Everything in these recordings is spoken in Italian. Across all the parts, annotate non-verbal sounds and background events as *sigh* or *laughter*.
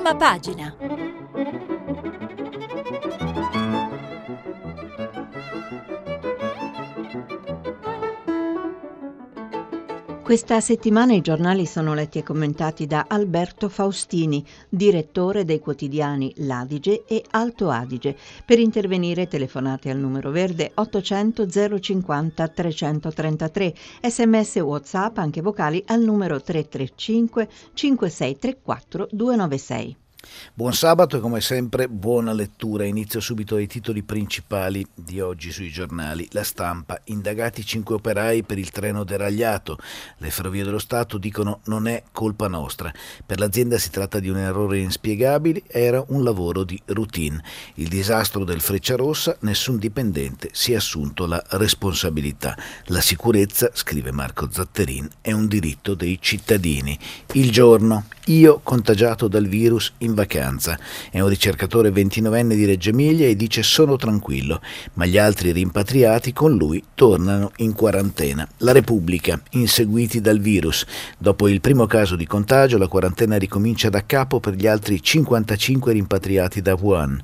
Prima pagina. Questa settimana i giornali sono letti e commentati da Alberto Faustini, direttore dei quotidiani L'Adige e Alto Adige. Per intervenire telefonate al numero verde 800 050 333, sms WhatsApp anche vocali al numero 335 5634 296. Buon sabato e come sempre buona lettura. Inizio subito ai titoli principali di oggi sui giornali. La stampa. Indagati cinque operai per il treno deragliato. Le ferrovie dello Stato dicono non è colpa nostra. Per l'azienda si tratta di un errore inspiegabile, era un lavoro di routine. Il disastro del Frecciarossa, nessun dipendente si è assunto la responsabilità. La sicurezza, scrive Marco Zatterin, è un diritto dei cittadini. Il giorno. Io contagiato dal virus in vacanza. È un ricercatore 29enne di Reggio Emilia e dice sono tranquillo, ma gli altri rimpatriati con lui tornano in quarantena. La Repubblica, inseguiti dal virus. Dopo il primo caso di contagio, la quarantena ricomincia da capo per gli altri 55 rimpatriati da Wuhan.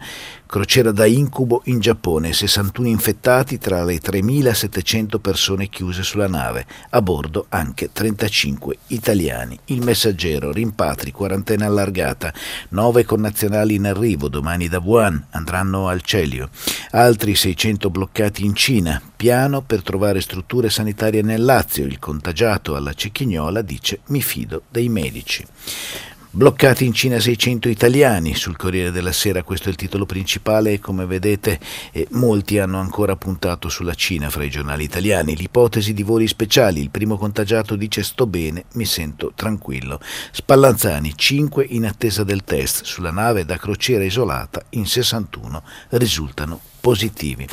Crociera da incubo in Giappone, 61 infettati tra le 3.700 persone chiuse sulla nave, a bordo anche 35 italiani. Il messaggero, rimpatri, quarantena allargata, 9 connazionali in arrivo, domani da Wuhan, andranno al Celio, altri 600 bloccati in Cina, piano per trovare strutture sanitarie nel Lazio, il contagiato alla Cecchignola dice mi fido dei medici. Bloccati in Cina 600 italiani, sul Corriere della Sera questo è il titolo principale e come vedete eh, molti hanno ancora puntato sulla Cina fra i giornali italiani. L'ipotesi di voli speciali, il primo contagiato dice sto bene, mi sento tranquillo. Spallanzani, 5 in attesa del test, sulla nave da crociera isolata in 61 risultano positivi.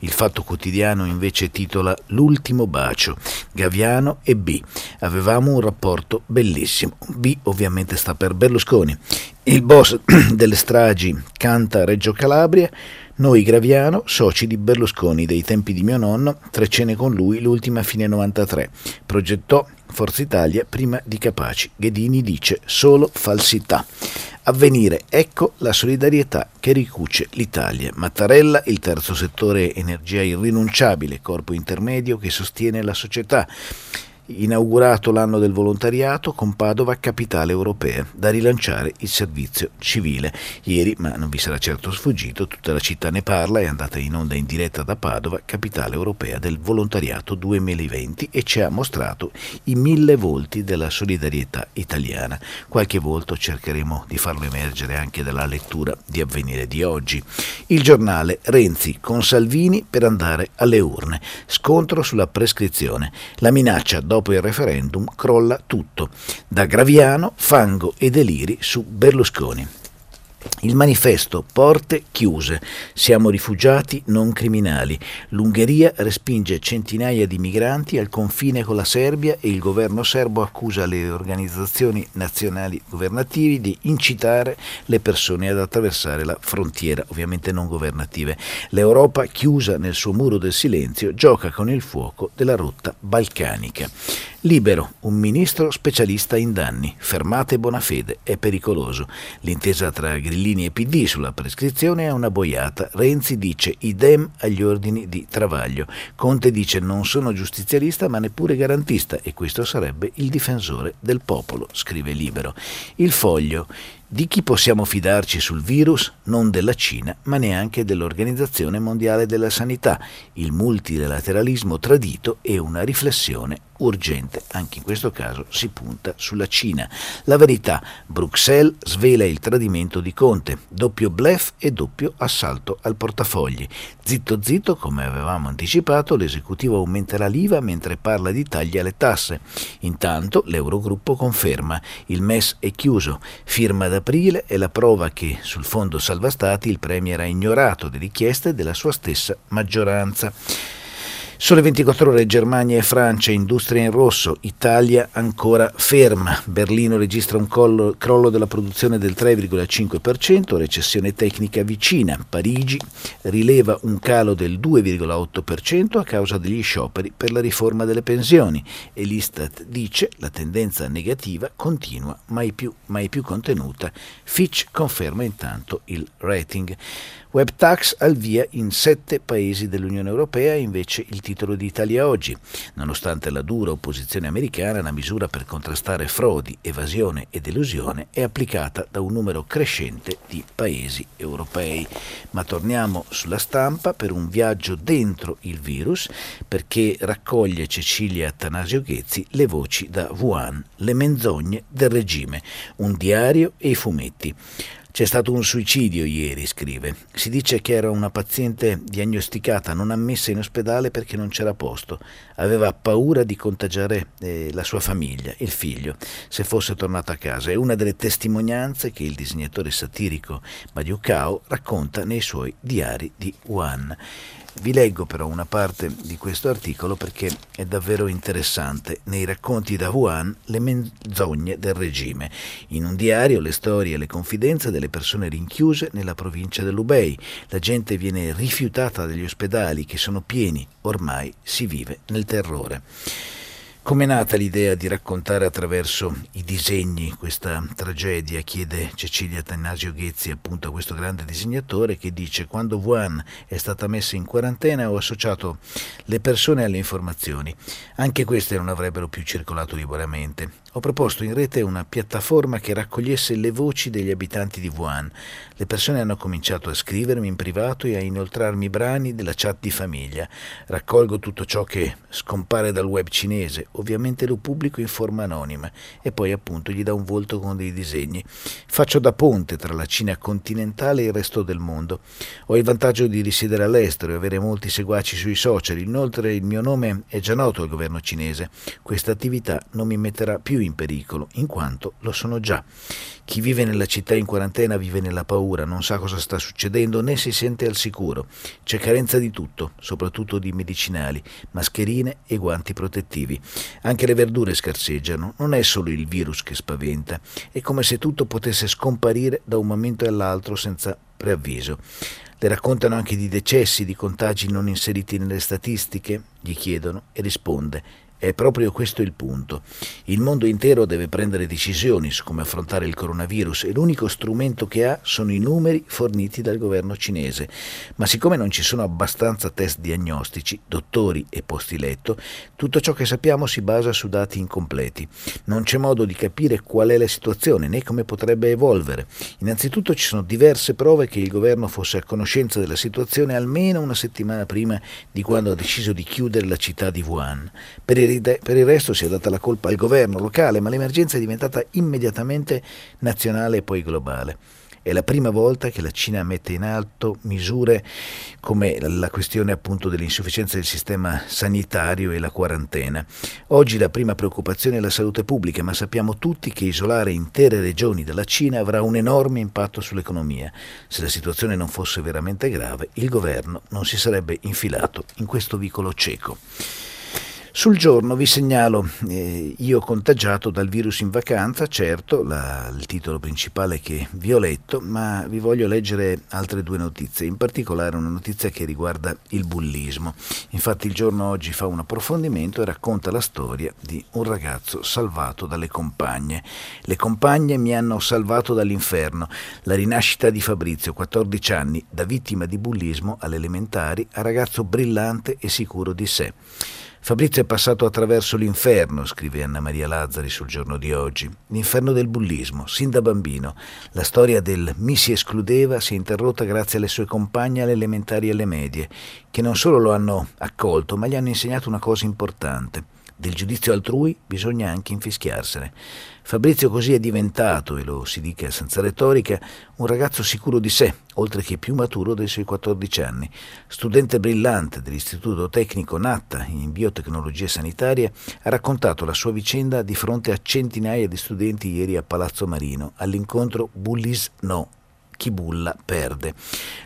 Il Fatto Quotidiano invece titola L'ultimo bacio, Gaviano e B. Avevamo un rapporto bellissimo. B ovviamente sta per Berlusconi. Il boss *clears throat* delle stragi canta Reggio Calabria, noi Graviano, soci di Berlusconi dei tempi di mio nonno, tre cene con lui, l'ultima fine 93. Progettò Forza Italia prima di Capaci. Ghedini dice solo falsità. Avvenire, ecco la solidarietà che ricuce l'Italia. Mattarella, il terzo settore energia irrinunciabile, corpo intermedio che sostiene la società inaugurato l'anno del volontariato con Padova capitale europea, da rilanciare il servizio civile. Ieri, ma non vi sarà certo sfuggito, tutta la città ne parla, è andata in onda in diretta da Padova, capitale europea del volontariato 2020 e ci ha mostrato i mille volti della solidarietà italiana. Qualche volto cercheremo di farlo emergere anche dalla lettura di avvenire di oggi. Il giornale Renzi con Salvini per andare alle urne. Scontro sulla prescrizione. La minaccia dopo il referendum crolla tutto, da Graviano, fango e deliri su Berlusconi. Il manifesto Porte chiuse. Siamo rifugiati non criminali. L'Ungheria respinge centinaia di migranti al confine con la Serbia e il governo serbo accusa le organizzazioni nazionali governative di incitare le persone ad attraversare la frontiera, ovviamente non governative. L'Europa, chiusa nel suo muro del silenzio, gioca con il fuoco della rotta balcanica. Libero, un ministro specialista in danni. Fermate Bonafede, è pericoloso. L'intesa tra Grillini e PD sulla prescrizione è una boiata. Renzi dice idem agli ordini di Travaglio. Conte dice non sono giustizialista ma neppure garantista e questo sarebbe il difensore del popolo, scrive Libero. Il foglio. Di chi possiamo fidarci sul virus? Non della Cina, ma neanche dell'Organizzazione Mondiale della Sanità, il multilateralismo tradito e una riflessione urgente. Anche in questo caso si punta sulla Cina. La verità, Bruxelles svela il tradimento di Conte, doppio blef e doppio assalto al portafogli. Zitto zitto, come avevamo anticipato, l'esecutivo aumenterà l'IVA mentre parla di tagli alle tasse. Intanto l'Eurogruppo conferma, il MES è chiuso, firma da aprile è la prova che sul fondo salva stati il Premier ha ignorato le richieste della sua stessa maggioranza. Sole 24 ore Germania e Francia, industria in rosso, Italia ancora ferma. Berlino registra un collo, crollo della produzione del 3,5%, recessione tecnica vicina. Parigi rileva un calo del 2,8% a causa degli scioperi per la riforma delle pensioni e l'Istat dice la tendenza negativa continua mai più, mai più contenuta. Fitch conferma intanto il rating. Web tax al via in sette paesi dell'Unione Europea, invece il titolo di Italia oggi. Nonostante la dura opposizione americana, la misura per contrastare frodi, evasione ed elusione è applicata da un numero crescente di paesi europei. Ma torniamo sulla stampa per un viaggio dentro il virus, perché raccoglie Cecilia Attanasio Ghezzi le voci da Wuhan, le menzogne del regime, un diario e i fumetti. C'è stato un suicidio ieri, scrive. Si dice che era una paziente diagnosticata, non ammessa in ospedale perché non c'era posto. Aveva paura di contagiare eh, la sua famiglia, il figlio, se fosse tornato a casa. È una delle testimonianze che il disegnatore satirico Madiu Kao racconta nei suoi diari di Wuhan. Vi leggo però una parte di questo articolo perché è davvero interessante. Nei racconti da Wuhan le menzogne del regime. In un diario le storie e le confidenze delle persone rinchiuse nella provincia dell'Ubei. La gente viene rifiutata dagli ospedali che sono pieni, ormai si vive nel terrore. Com'è nata l'idea di raccontare attraverso i disegni questa tragedia? chiede Cecilia Tannasio Ghezzi appunto a questo grande disegnatore che dice quando Wuhan è stata messa in quarantena ho associato le persone alle informazioni. Anche queste non avrebbero più circolato liberamente. Ho proposto in rete una piattaforma che raccogliesse le voci degli abitanti di Wuhan. Le persone hanno cominciato a scrivermi in privato e a inoltrarmi brani della chat di famiglia. Raccolgo tutto ciò che scompare dal web cinese, ovviamente lo pubblico in forma anonima e poi appunto gli do un volto con dei disegni. Faccio da ponte tra la Cina continentale e il resto del mondo. Ho il vantaggio di risiedere all'estero e avere molti seguaci sui social. Inoltre il mio nome è già noto al governo cinese. Questa attività non mi metterà più in pericolo, in quanto lo sono già. Chi vive nella città in quarantena vive nella paura, non sa cosa sta succedendo né si sente al sicuro. C'è carenza di tutto, soprattutto di medicinali, mascherine e guanti protettivi. Anche le verdure scarseggiano, non è solo il virus che spaventa, è come se tutto potesse scomparire da un momento all'altro senza preavviso. Le raccontano anche di decessi, di contagi non inseriti nelle statistiche? Gli chiedono e risponde è proprio questo il punto. Il mondo intero deve prendere decisioni su come affrontare il coronavirus e l'unico strumento che ha sono i numeri forniti dal governo cinese. Ma siccome non ci sono abbastanza test diagnostici, dottori e posti letto, tutto ciò che sappiamo si basa su dati incompleti. Non c'è modo di capire qual è la situazione né come potrebbe evolvere. Innanzitutto ci sono diverse prove che il governo fosse a conoscenza della situazione almeno una settimana prima di quando ha deciso di chiudere la città di Wuhan. Per per il resto si è data la colpa al governo locale, ma l'emergenza è diventata immediatamente nazionale e poi globale. È la prima volta che la Cina mette in alto misure come la questione appunto dell'insufficienza del sistema sanitario e la quarantena. Oggi la prima preoccupazione è la salute pubblica, ma sappiamo tutti che isolare intere regioni dalla Cina avrà un enorme impatto sull'economia. Se la situazione non fosse veramente grave, il governo non si sarebbe infilato in questo vicolo cieco. Sul giorno vi segnalo eh, io contagiato dal virus in vacanza, certo, la, il titolo principale che vi ho letto, ma vi voglio leggere altre due notizie, in particolare una notizia che riguarda il bullismo. Infatti il giorno oggi fa un approfondimento e racconta la storia di un ragazzo salvato dalle compagne. Le compagne mi hanno salvato dall'inferno. La rinascita di Fabrizio, 14 anni, da vittima di bullismo alle elementari a ragazzo brillante e sicuro di sé. Fabrizio è passato attraverso l'inferno, scrive Anna Maria Lazzari sul giorno di oggi. L'inferno del bullismo, sin da bambino. La storia del mi si escludeva si è interrotta grazie alle sue compagne alle elementari e alle medie, che non solo lo hanno accolto, ma gli hanno insegnato una cosa importante. Del giudizio altrui bisogna anche infischiarsene. Fabrizio così è diventato, e lo si dica senza retorica, un ragazzo sicuro di sé, oltre che più maturo dei suoi 14 anni. Studente brillante dell'Istituto Tecnico Natta in biotecnologie sanitarie, ha raccontato la sua vicenda di fronte a centinaia di studenti ieri a Palazzo Marino, all'incontro Bullis No, chi bulla perde.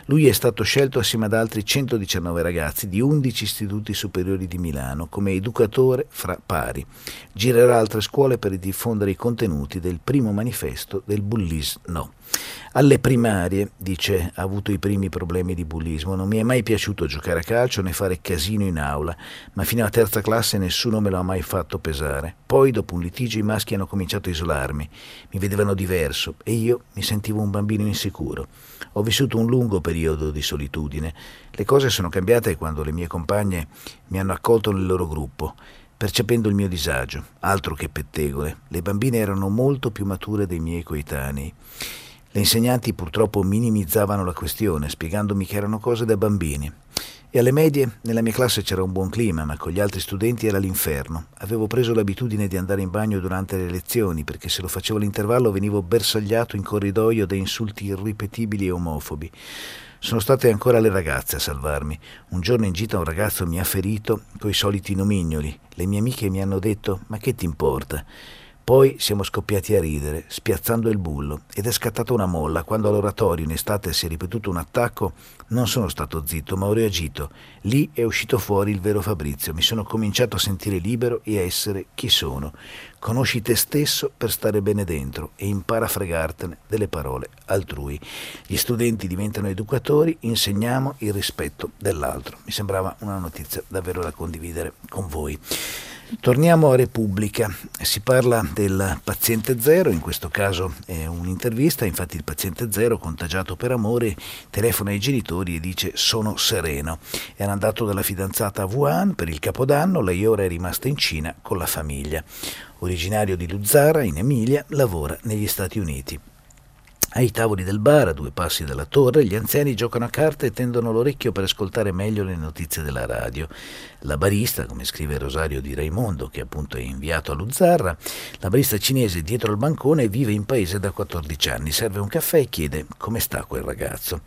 Lui è stato scelto assieme ad altri 119 ragazzi di 11 istituti superiori di Milano come educatore fra pari. Girerà altre scuole per diffondere i contenuti del primo manifesto del Bullis No. Alle primarie, dice, ha avuto i primi problemi di bullismo. Non mi è mai piaciuto giocare a calcio né fare casino in aula, ma fino alla terza classe nessuno me lo ha mai fatto pesare. Poi, dopo un litigio, i maschi hanno cominciato a isolarmi. Mi vedevano diverso e io mi sentivo un bambino insicuro. Ho vissuto un lungo periodo di solitudine. Le cose sono cambiate quando le mie compagne mi hanno accolto nel loro gruppo percependo il mio disagio, altro che pettegole. Le bambine erano molto più mature dei miei coetanei. Le insegnanti purtroppo minimizzavano la questione, spiegandomi che erano cose da bambini. E alle medie nella mia classe c'era un buon clima, ma con gli altri studenti era l'inferno. Avevo preso l'abitudine di andare in bagno durante le lezioni, perché se lo facevo all'intervallo venivo bersagliato in corridoio da insulti irripetibili e omofobi. Sono state ancora le ragazze a salvarmi. Un giorno in gita un ragazzo mi ha ferito coi soliti nomignoli. Le mie amiche mi hanno detto: Ma che ti importa? Poi siamo scoppiati a ridere, spiazzando il bullo, ed è scattata una molla. Quando all'oratorio in estate si è ripetuto un attacco, non sono stato zitto, ma ho reagito. Lì è uscito fuori il vero Fabrizio. Mi sono cominciato a sentire libero e a essere chi sono. Conosci te stesso per stare bene dentro e impara a fregartene delle parole altrui. Gli studenti diventano educatori, insegniamo il rispetto dell'altro. Mi sembrava una notizia davvero da condividere con voi. Torniamo a Repubblica, si parla del paziente zero, in questo caso è un'intervista, infatti il paziente zero contagiato per amore telefona ai genitori e dice sono sereno. Era andato dalla fidanzata a Wuhan per il capodanno, lei ora è rimasta in Cina con la famiglia. Originario di Luzzara, in Emilia, lavora negli Stati Uniti. Ai tavoli del bar, a due passi dalla torre, gli anziani giocano a carte e tendono l'orecchio per ascoltare meglio le notizie della radio. La barista, come scrive Rosario di Raimondo, che appunto è inviato a Luzzarra, la barista cinese dietro al bancone vive in paese da 14 anni, serve un caffè e chiede come sta quel ragazzo.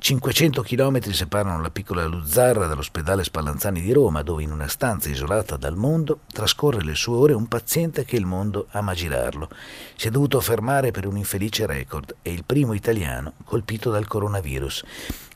500 chilometri separano la piccola Luzzarra dall'ospedale Spallanzani di Roma, dove in una stanza isolata dal mondo trascorre le sue ore un paziente che il mondo ama girarlo. Si è dovuto fermare per un infelice record, è il primo italiano colpito dal coronavirus.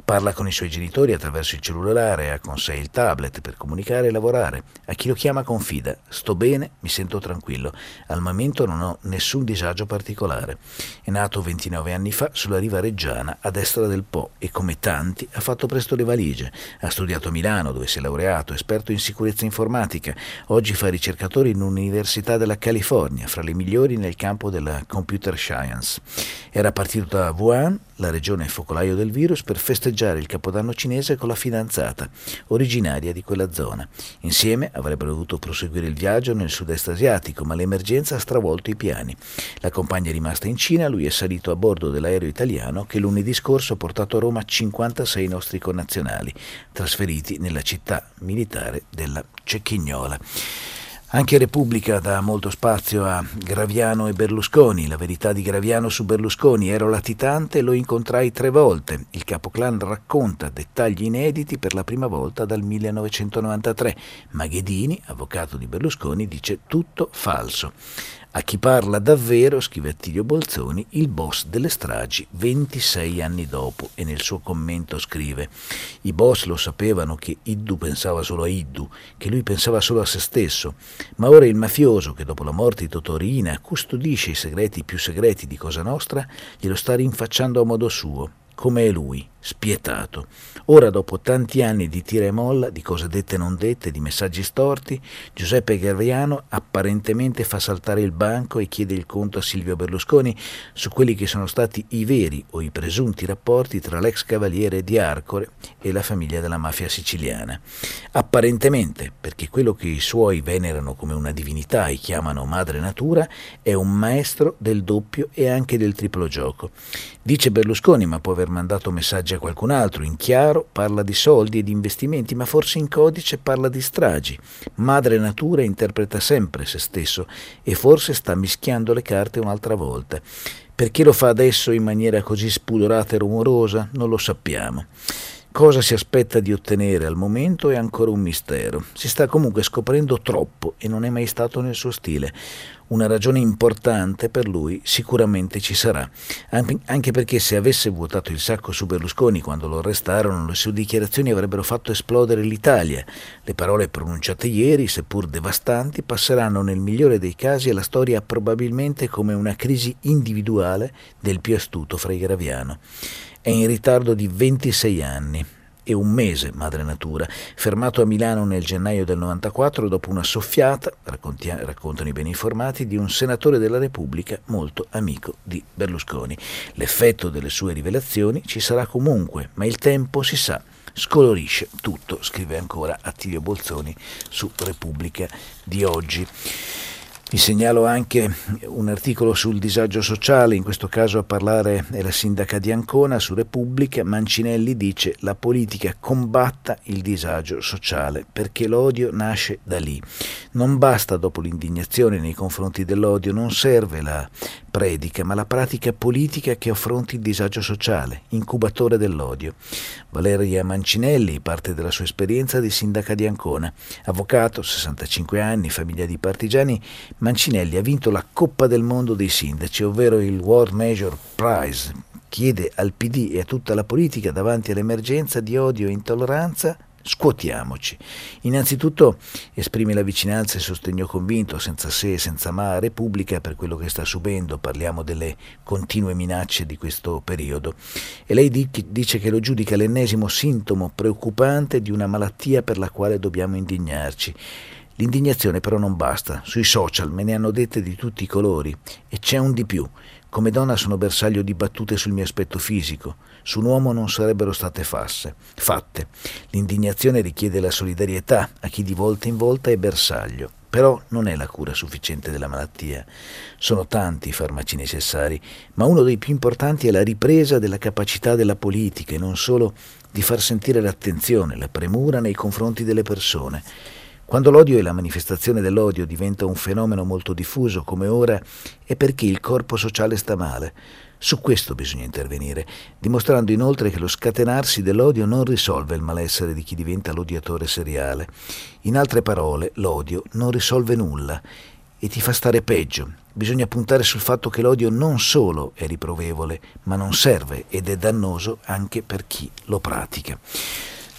Parla con i suoi genitori attraverso il cellulare, ha con sé il tablet per comunicare e lavorare. A chi lo chiama confida, sto bene, mi sento tranquillo, al momento non ho nessun disagio particolare. È nato 29 anni fa sulla riva reggiana a destra del Po e come tanti ha fatto presto le valigie. Ha studiato a Milano dove si è laureato, esperto in sicurezza informatica. Oggi fa ricercatore in un'università della California, fra le migliori nel campo della computer science. Era partito da Wuhan, la regione focolaio del virus, per festeggiare il Capodanno cinese con la fidanzata, originaria di quella zona. Insieme avrebbero dovuto proseguire il viaggio nel sud-est asiatico, ma l'emergenza ha stravolto i piani. La compagna è rimasta in Cina, lui è salito a bordo dell'aereo italiano che lunedì scorso ha portato a Roma 56 nostri connazionali, trasferiti nella città militare della Cecchignola. Anche Repubblica dà molto spazio a Graviano e Berlusconi. La verità di Graviano su Berlusconi. Ero latitante e lo incontrai tre volte. Il capoclan racconta dettagli inediti per la prima volta dal 1993. Maghedini, avvocato di Berlusconi, dice tutto falso. A chi parla davvero, scrive Attilio Bolzoni, il boss delle stragi 26 anni dopo. E nel suo commento scrive i boss lo sapevano che Iddu pensava solo a Iddu, che lui pensava solo a se stesso, ma ora il mafioso che dopo la morte di Totorina custodisce i segreti più segreti di Cosa Nostra glielo sta rinfacciando a modo suo come è lui, spietato. Ora, dopo tanti anni di tira e molla, di cose dette e non dette, di messaggi storti, Giuseppe Garriano apparentemente fa saltare il banco e chiede il conto a Silvio Berlusconi su quelli che sono stati i veri o i presunti rapporti tra l'ex cavaliere di Arcore e la famiglia della mafia siciliana. Apparentemente, perché quello che i suoi venerano come una divinità e chiamano madre natura è un maestro del doppio e anche del triplo gioco. Dice Berlusconi, ma può aver mandato messaggi a qualcun altro, in chiaro parla di soldi e di investimenti, ma forse in codice parla di stragi. Madre natura interpreta sempre se stesso e forse sta mischiando le carte un'altra volta. Perché lo fa adesso in maniera così spudorata e rumorosa? Non lo sappiamo. Cosa si aspetta di ottenere al momento è ancora un mistero. Si sta comunque scoprendo troppo e non è mai stato nel suo stile. Una ragione importante per lui sicuramente ci sarà, anche perché se avesse vuotato il sacco su Berlusconi quando lo arrestarono, le sue dichiarazioni avrebbero fatto esplodere l'Italia. Le parole pronunciate ieri, seppur devastanti, passeranno nel migliore dei casi alla storia probabilmente come una crisi individuale del più astuto Frei Graviano. È in ritardo di 26 anni e un mese Madre Natura, fermato a Milano nel gennaio del 94 dopo una soffiata, raccontano i ben informati, di un senatore della Repubblica molto amico di Berlusconi. L'effetto delle sue rivelazioni ci sarà comunque, ma il tempo si sa scolorisce tutto, scrive ancora Attilio Bolzoni su Repubblica di oggi. Vi segnalo anche un articolo sul disagio sociale, in questo caso a parlare è la sindaca di Ancona su Repubblica. Mancinelli dice la politica combatta il disagio sociale perché l'odio nasce da lì. Non basta dopo l'indignazione nei confronti dell'odio, non serve la predica, ma la pratica politica che affronti il disagio sociale, incubatore dell'odio. Valeria Mancinelli parte della sua esperienza di sindaca di Ancona. Avvocato, 65 anni, famiglia di partigiani, Mancinelli ha vinto la Coppa del Mondo dei sindaci, ovvero il World Major Prize. Chiede al PD e a tutta la politica davanti all'emergenza di odio e intolleranza Scuotiamoci. Innanzitutto esprime la vicinanza e sostegno convinto, senza se e senza ma, a Repubblica per quello che sta subendo, parliamo delle continue minacce di questo periodo. E lei dice che lo giudica l'ennesimo sintomo preoccupante di una malattia per la quale dobbiamo indignarci. L'indignazione però non basta, sui social me ne hanno dette di tutti i colori e c'è un di più. Come donna sono bersaglio di battute sul mio aspetto fisico. Su un uomo non sarebbero state fasse, fatte. L'indignazione richiede la solidarietà a chi di volta in volta è bersaglio. Però non è la cura sufficiente della malattia. Sono tanti i farmaci necessari, ma uno dei più importanti è la ripresa della capacità della politica e non solo di far sentire l'attenzione, la premura nei confronti delle persone. Quando l'odio e la manifestazione dell'odio diventa un fenomeno molto diffuso come ora è perché il corpo sociale sta male. Su questo bisogna intervenire, dimostrando inoltre che lo scatenarsi dell'odio non risolve il malessere di chi diventa l'odiatore seriale. In altre parole, l'odio non risolve nulla e ti fa stare peggio. Bisogna puntare sul fatto che l'odio non solo è riprovevole, ma non serve ed è dannoso anche per chi lo pratica.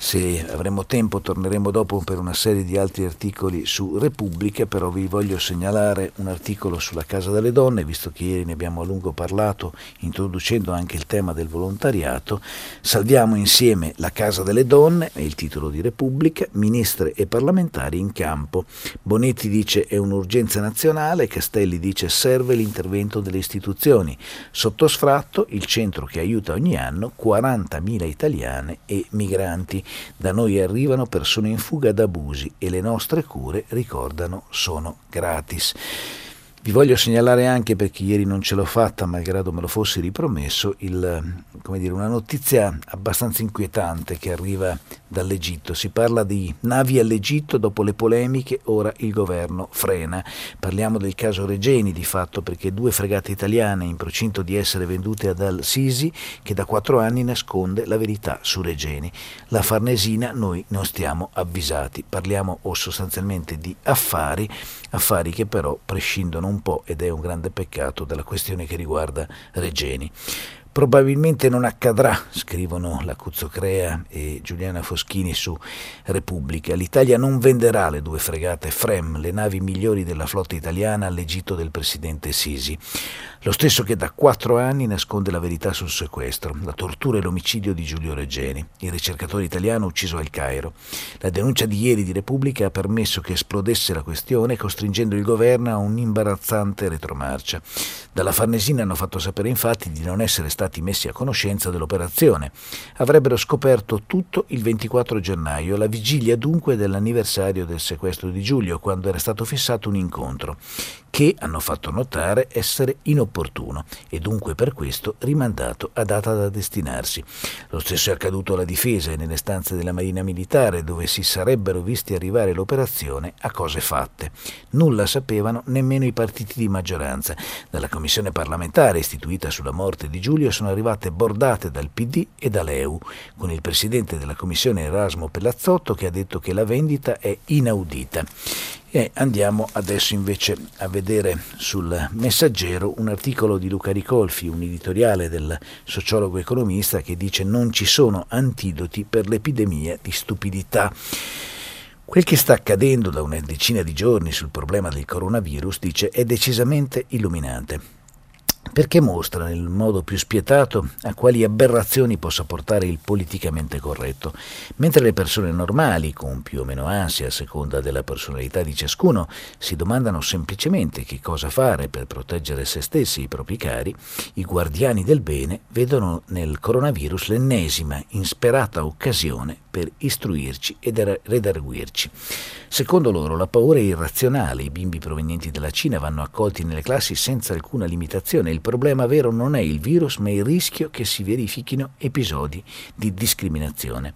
Se avremo tempo torneremo dopo per una serie di altri articoli su Repubblica, però vi voglio segnalare un articolo sulla Casa delle Donne, visto che ieri ne abbiamo a lungo parlato, introducendo anche il tema del volontariato. Salviamo insieme la Casa delle Donne, è il titolo di Repubblica, ministre e parlamentari in campo. Bonetti dice è un'urgenza nazionale, Castelli dice serve l'intervento delle istituzioni. Sotto sfratto il centro che aiuta ogni anno 40.000 italiane e migranti. Da noi arrivano persone in fuga da abusi e le nostre cure, ricordano, sono gratis. Vi voglio segnalare anche, perché ieri non ce l'ho fatta, malgrado me lo fossi ripromesso, il, dire, una notizia abbastanza inquietante che arriva dall'Egitto. Si parla di navi all'Egitto dopo le polemiche, ora il governo frena. Parliamo del caso Regeni di fatto, perché due fregate italiane in procinto di essere vendute ad Al-Sisi, che da quattro anni nasconde la verità su Regeni. La Farnesina noi non stiamo avvisati. Parliamo sostanzialmente di affari, affari che però prescindono un po', ed è un grande peccato, dalla questione che riguarda Regeni. Probabilmente non accadrà, scrivono la Cuzzocrea e Giuliana Foschini su Repubblica. L'Italia non venderà le due fregate Frem, le navi migliori della flotta italiana, all'Egitto del presidente Sisi. Lo stesso che da quattro anni nasconde la verità sul sequestro, la tortura e l'omicidio di Giulio Reggeni, il ricercatore italiano ucciso al Cairo. La denuncia di ieri di Repubblica ha permesso che esplodesse la questione, costringendo il governo a un'imbarazzante retromarcia. Dalla Farnesina hanno fatto sapere infatti di non essere stati messi a conoscenza dell'operazione. Avrebbero scoperto tutto il 24 gennaio, la vigilia dunque dell'anniversario del sequestro di Giulio, quando era stato fissato un incontro, che hanno fatto notare essere inopportuno opportuno e dunque per questo rimandato a data da destinarsi. Lo stesso è accaduto alla difesa e nelle stanze della Marina Militare dove si sarebbero visti arrivare l'operazione a cose fatte. Nulla sapevano nemmeno i partiti di maggioranza. Dalla commissione parlamentare istituita sulla morte di Giulio sono arrivate bordate dal PD e dall'EU, con il presidente della commissione Erasmo Pellazzotto che ha detto che la vendita è inaudita. E andiamo adesso invece a vedere sul Messaggero un articolo di Luca Ricolfi, un editoriale del sociologo economista che dice non ci sono antidoti per l'epidemia di stupidità. Quel che sta accadendo da una decina di giorni sul problema del coronavirus, dice, è decisamente illuminante perché mostra nel modo più spietato a quali aberrazioni possa portare il politicamente corretto, mentre le persone normali, con più o meno ansia a seconda della personalità di ciascuno, si domandano semplicemente che cosa fare per proteggere se stessi e i propri cari, i guardiani del bene vedono nel coronavirus l'ennesima insperata occasione per istruirci ed redarguirci. Secondo loro la paura è irrazionale, i bimbi provenienti dalla Cina vanno accolti nelle classi senza alcuna limitazione, il problema vero non è il virus ma il rischio che si verifichino episodi di discriminazione.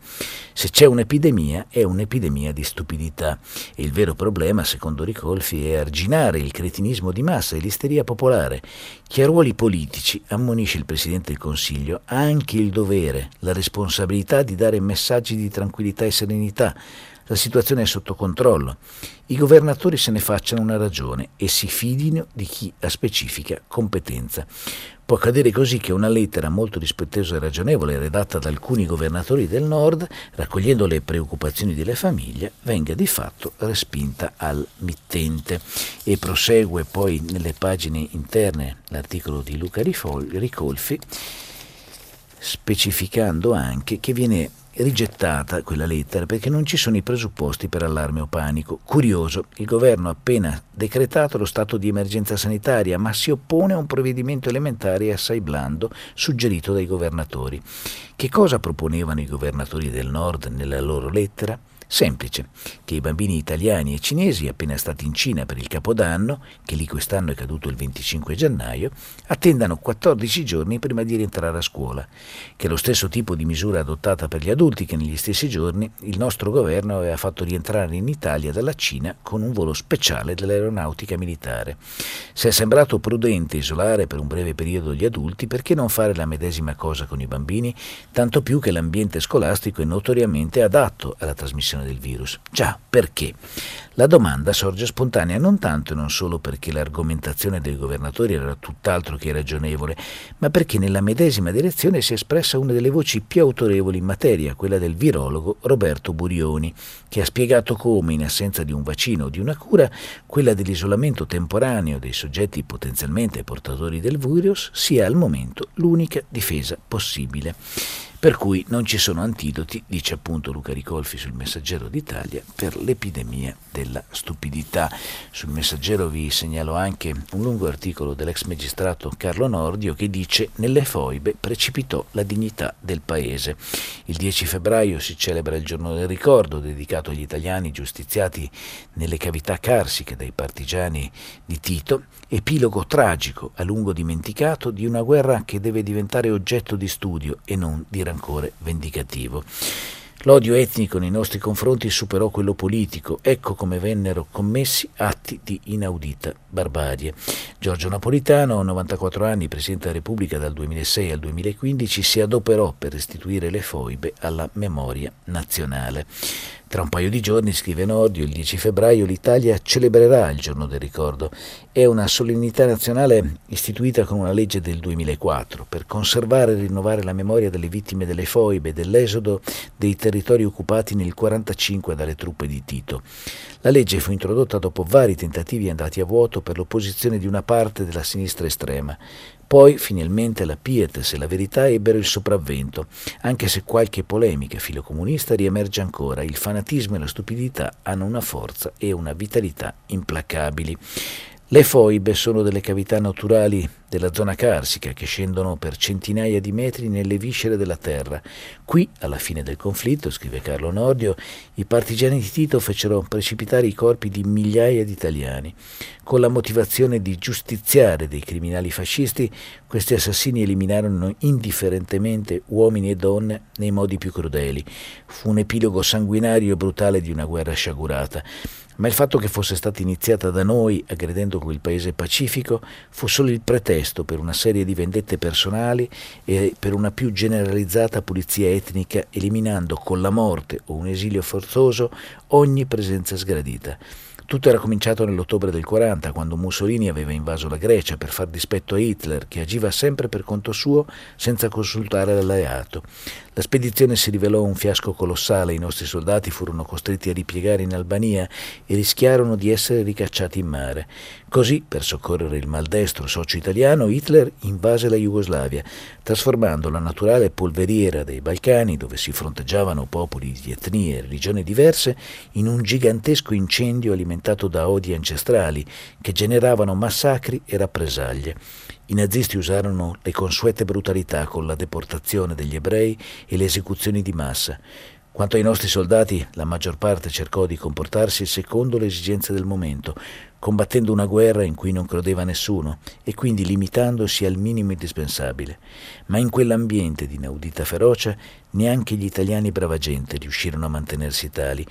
Se c'è un'epidemia è un'epidemia di stupidità e il vero problema, secondo Ricolfi, è arginare il cretinismo di massa e l'isteria popolare. Chi ha ruoli politici, ammonisce il Presidente del Consiglio, ha anche il dovere, la responsabilità di dare messaggi di tranquillità e serenità. La situazione è sotto controllo. I governatori se ne facciano una ragione e si fidino di chi ha specifica competenza. Può accadere così che una lettera molto rispettosa e ragionevole redatta da alcuni governatori del Nord, raccogliendo le preoccupazioni delle famiglie, venga di fatto respinta al mittente. E prosegue poi nelle pagine interne l'articolo di Luca Ricolfi, specificando anche che viene rigettata quella lettera perché non ci sono i presupposti per allarme o panico. Curioso, il governo ha appena decretato lo stato di emergenza sanitaria, ma si oppone a un provvedimento elementare e assai blando suggerito dai governatori. Che cosa proponevano i governatori del Nord nella loro lettera? Semplice, che i bambini italiani e cinesi appena stati in Cina per il Capodanno, che lì quest'anno è caduto il 25 gennaio, attendano 14 giorni prima di rientrare a scuola, che è lo stesso tipo di misura adottata per gli adulti che negli stessi giorni il nostro governo aveva fatto rientrare in Italia dalla Cina con un volo speciale dell'aeronautica militare. Se è sembrato prudente isolare per un breve periodo gli adulti, perché non fare la medesima cosa con i bambini, tanto più che l'ambiente scolastico è notoriamente adatto alla trasmissione del virus. Già, perché? La domanda sorge spontanea non tanto e non solo perché l'argomentazione dei governatori era tutt'altro che ragionevole, ma perché nella medesima direzione si è espressa una delle voci più autorevoli in materia, quella del virologo Roberto Burioni, che ha spiegato come, in assenza di un vaccino o di una cura, quella dell'isolamento temporaneo dei soggetti potenzialmente portatori del virus sia al momento l'unica difesa possibile per cui non ci sono antidoti, dice appunto Luca Ricolfi sul Messaggero d'Italia, per l'epidemia della stupidità. Sul Messaggero vi segnalo anche un lungo articolo dell'ex magistrato Carlo Nordio che dice nelle foibe precipitò la dignità del paese. Il 10 febbraio si celebra il giorno del ricordo dedicato agli italiani giustiziati nelle cavità carsiche dai partigiani di Tito, epilogo tragico a lungo dimenticato di una guerra che deve diventare oggetto di studio e non di rancore vendicativo. L'odio etnico nei nostri confronti superò quello politico, ecco come vennero commessi atti di inaudita barbarie. Giorgio Napolitano, 94 anni, Presidente della Repubblica dal 2006 al 2015, si adoperò per restituire le foibe alla memoria nazionale. Tra un paio di giorni, scrive Nordio, il 10 febbraio l'Italia celebrerà il giorno del ricordo. È una solennità nazionale istituita con una legge del 2004 per conservare e rinnovare la memoria delle vittime delle foibe dell'esodo dei territori occupati nel 1945 dalle truppe di Tito. La legge fu introdotta dopo vari tentativi andati a vuoto per l'opposizione di una parte della sinistra estrema. Poi finalmente la Pietas e la verità ebbero il sopravvento, anche se qualche polemica filocomunista riemerge ancora. Il fanatismo e la stupidità hanno una forza e una vitalità implacabili. Le foibe sono delle cavità naturali della zona carsica che scendono per centinaia di metri nelle viscere della terra. Qui, alla fine del conflitto, scrive Carlo Nordio, i partigiani di Tito fecero precipitare i corpi di migliaia di italiani. Con la motivazione di giustiziare dei criminali fascisti, questi assassini eliminarono indifferentemente uomini e donne nei modi più crudeli. Fu un epilogo sanguinario e brutale di una guerra sciagurata ma il fatto che fosse stata iniziata da noi, aggredendo quel paese pacifico, fu solo il pretesto pretesto per una serie di vendette personali e per una più generalizzata pulizia etnica, eliminando con la morte o un esilio forzoso ogni presenza sgradita. Tutto era cominciato nell'ottobre del 40, quando Mussolini aveva invaso la Grecia per far dispetto a Hitler, che agiva sempre per conto suo senza consultare l'alleato. La spedizione si rivelò un fiasco colossale, i nostri soldati furono costretti a ripiegare in Albania e rischiarono di essere ricacciati in mare. Così, per soccorrere il maldestro socio italiano, Hitler invase la Jugoslavia, trasformando la naturale polveriera dei Balcani, dove si fronteggiavano popoli di etnie e religioni diverse, in un gigantesco incendio alimentato da odi ancestrali che generavano massacri e rappresaglie. I nazisti usarono le consuete brutalità con la deportazione degli ebrei e le esecuzioni di massa. Quanto ai nostri soldati, la maggior parte cercò di comportarsi secondo le esigenze del momento, combattendo una guerra in cui non credeva nessuno e quindi limitandosi al minimo indispensabile. Ma in quell'ambiente di inaudita ferocia neanche gli italiani brava gente riuscirono a mantenersi tali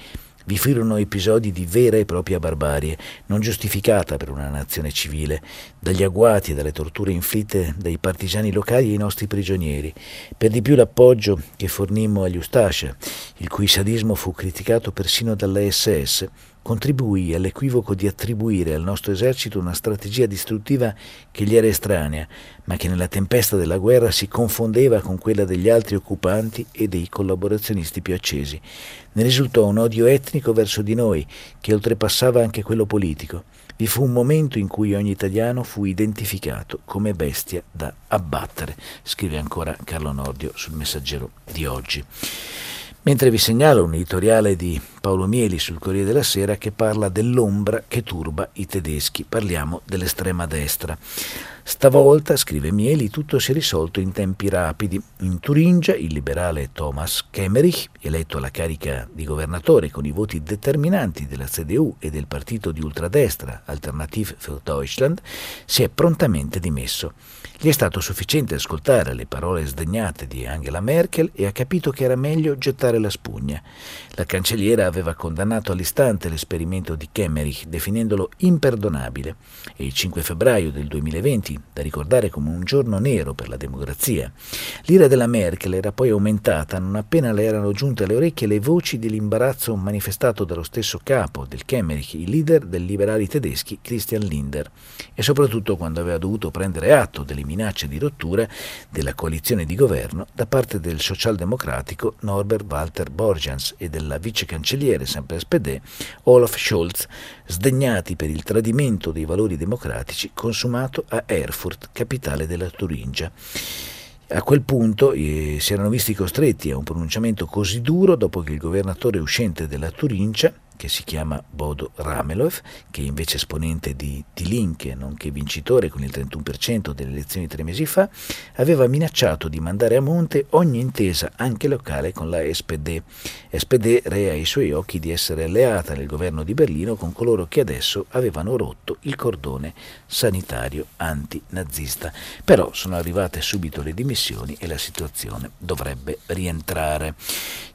vi furono episodi di vera e propria barbarie, non giustificata per una nazione civile, dagli agguati e dalle torture inflitte dai partigiani locali ai nostri prigionieri, per di più l'appoggio che fornimmo agli Ustascia, il cui sadismo fu criticato persino dalla SS, contribuì all'equivoco di attribuire al nostro esercito una strategia distruttiva che gli era estranea, ma che nella tempesta della guerra si confondeva con quella degli altri occupanti e dei collaborazionisti più accesi. Ne risultò un odio etnico verso di noi, che oltrepassava anche quello politico. Vi fu un momento in cui ogni italiano fu identificato come bestia da abbattere, scrive ancora Carlo Nordio sul messaggero di oggi. Mentre vi segnalo un editoriale di Paolo Mieli sul Corriere della Sera che parla dell'ombra che turba i tedeschi. Parliamo dell'estrema destra. Stavolta, scrive Mieli, tutto si è risolto in tempi rapidi. In Turingia il liberale Thomas Kemmerich, eletto alla carica di governatore con i voti determinanti della CDU e del partito di ultradestra Alternative für Deutschland, si è prontamente dimesso. Gli è stato sufficiente ascoltare le parole sdegnate di Angela Merkel e ha capito che era meglio gettare la spugna. La cancelliera aveva condannato all'istante l'esperimento di Kemmerich, definendolo imperdonabile, e il 5 febbraio del 2020 da ricordare come un giorno nero per la democrazia. L'ira della Merkel era poi aumentata non appena le erano giunte alle orecchie le voci dell'imbarazzo manifestato dallo stesso capo del Kemmerich, il leader dei liberali tedeschi Christian Linder, e soprattutto quando aveva dovuto prendere atto delle minacce di rottura della coalizione di governo da parte del socialdemocratico Norbert Walter Borjans e della vice cancelliere, sempre SPD, Olaf Scholz, sdegnati per il tradimento dei valori democratici consumato a Erfurt, capitale della Turingia. A quel punto eh, si erano visti costretti a un pronunciamento così duro dopo che il governatore uscente della Turingia, che si chiama Bodo Ramelov, che è invece esponente di, di Linke, nonché vincitore con il 31% delle elezioni tre mesi fa, aveva minacciato di mandare a monte ogni intesa, anche locale, con la SPD. SPD rea ai suoi occhi di essere alleata nel governo di Berlino con coloro che adesso avevano rotto il cordone sanitario antinazista. Però sono arrivate subito le dimissioni e la situazione dovrebbe rientrare.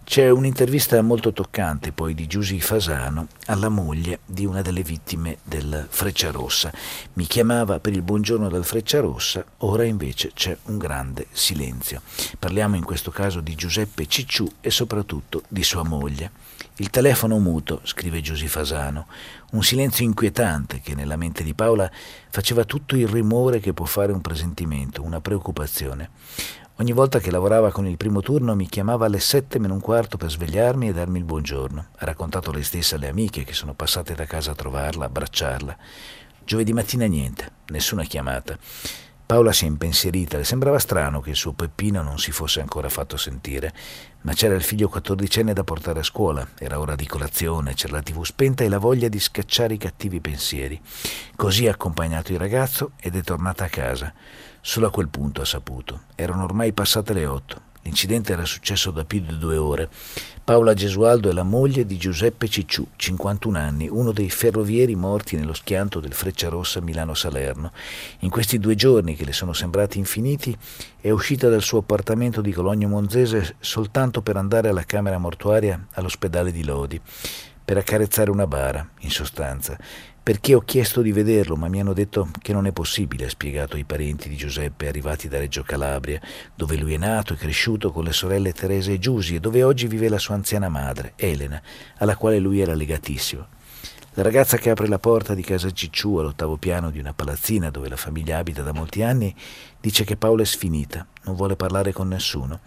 C'è un'intervista molto toccante poi di Giusy Fasano alla moglie di una delle vittime del Frecciarossa. Mi chiamava per il buongiorno del Frecciarossa, ora invece c'è un grande silenzio. Parliamo in questo caso di Giuseppe Cicciù e soprattutto di sua moglie. Il telefono muto, scrive Giusy Fasano, un silenzio inquietante che nella mente di Paola faceva tutto il rumore che può fare un presentimento, una preoccupazione. Ogni volta che lavorava con il primo turno mi chiamava alle sette meno un quarto per svegliarmi e darmi il buongiorno. Ha raccontato lei stessa alle amiche che sono passate da casa a trovarla, abbracciarla. Giovedì mattina niente, nessuna chiamata. Paola si è impensierita, le sembrava strano che il suo Peppino non si fosse ancora fatto sentire, ma c'era il figlio quattordicenne da portare a scuola, era ora di colazione, c'era la tv spenta e la voglia di scacciare i cattivi pensieri. Così ha accompagnato il ragazzo ed è tornata a casa. Solo a quel punto ha saputo. Erano ormai passate le otto. L'incidente era successo da più di due ore. Paola Gesualdo è la moglie di Giuseppe Cicciù, 51 anni, uno dei ferrovieri morti nello schianto del Frecciarossa Milano-Salerno. In questi due giorni, che le sono sembrati infiniti, è uscita dal suo appartamento di Cologno Monzese soltanto per andare alla camera mortuaria all'ospedale di Lodi, per accarezzare una bara, in sostanza perché ho chiesto di vederlo, ma mi hanno detto che non è possibile, ha spiegato ai parenti di Giuseppe arrivati da Reggio Calabria, dove lui è nato e cresciuto con le sorelle Teresa e Giusi e dove oggi vive la sua anziana madre, Elena, alla quale lui era legatissimo. La ragazza che apre la porta di casa Cicciù all'ottavo piano di una palazzina dove la famiglia abita da molti anni dice che Paola è sfinita, non vuole parlare con nessuno.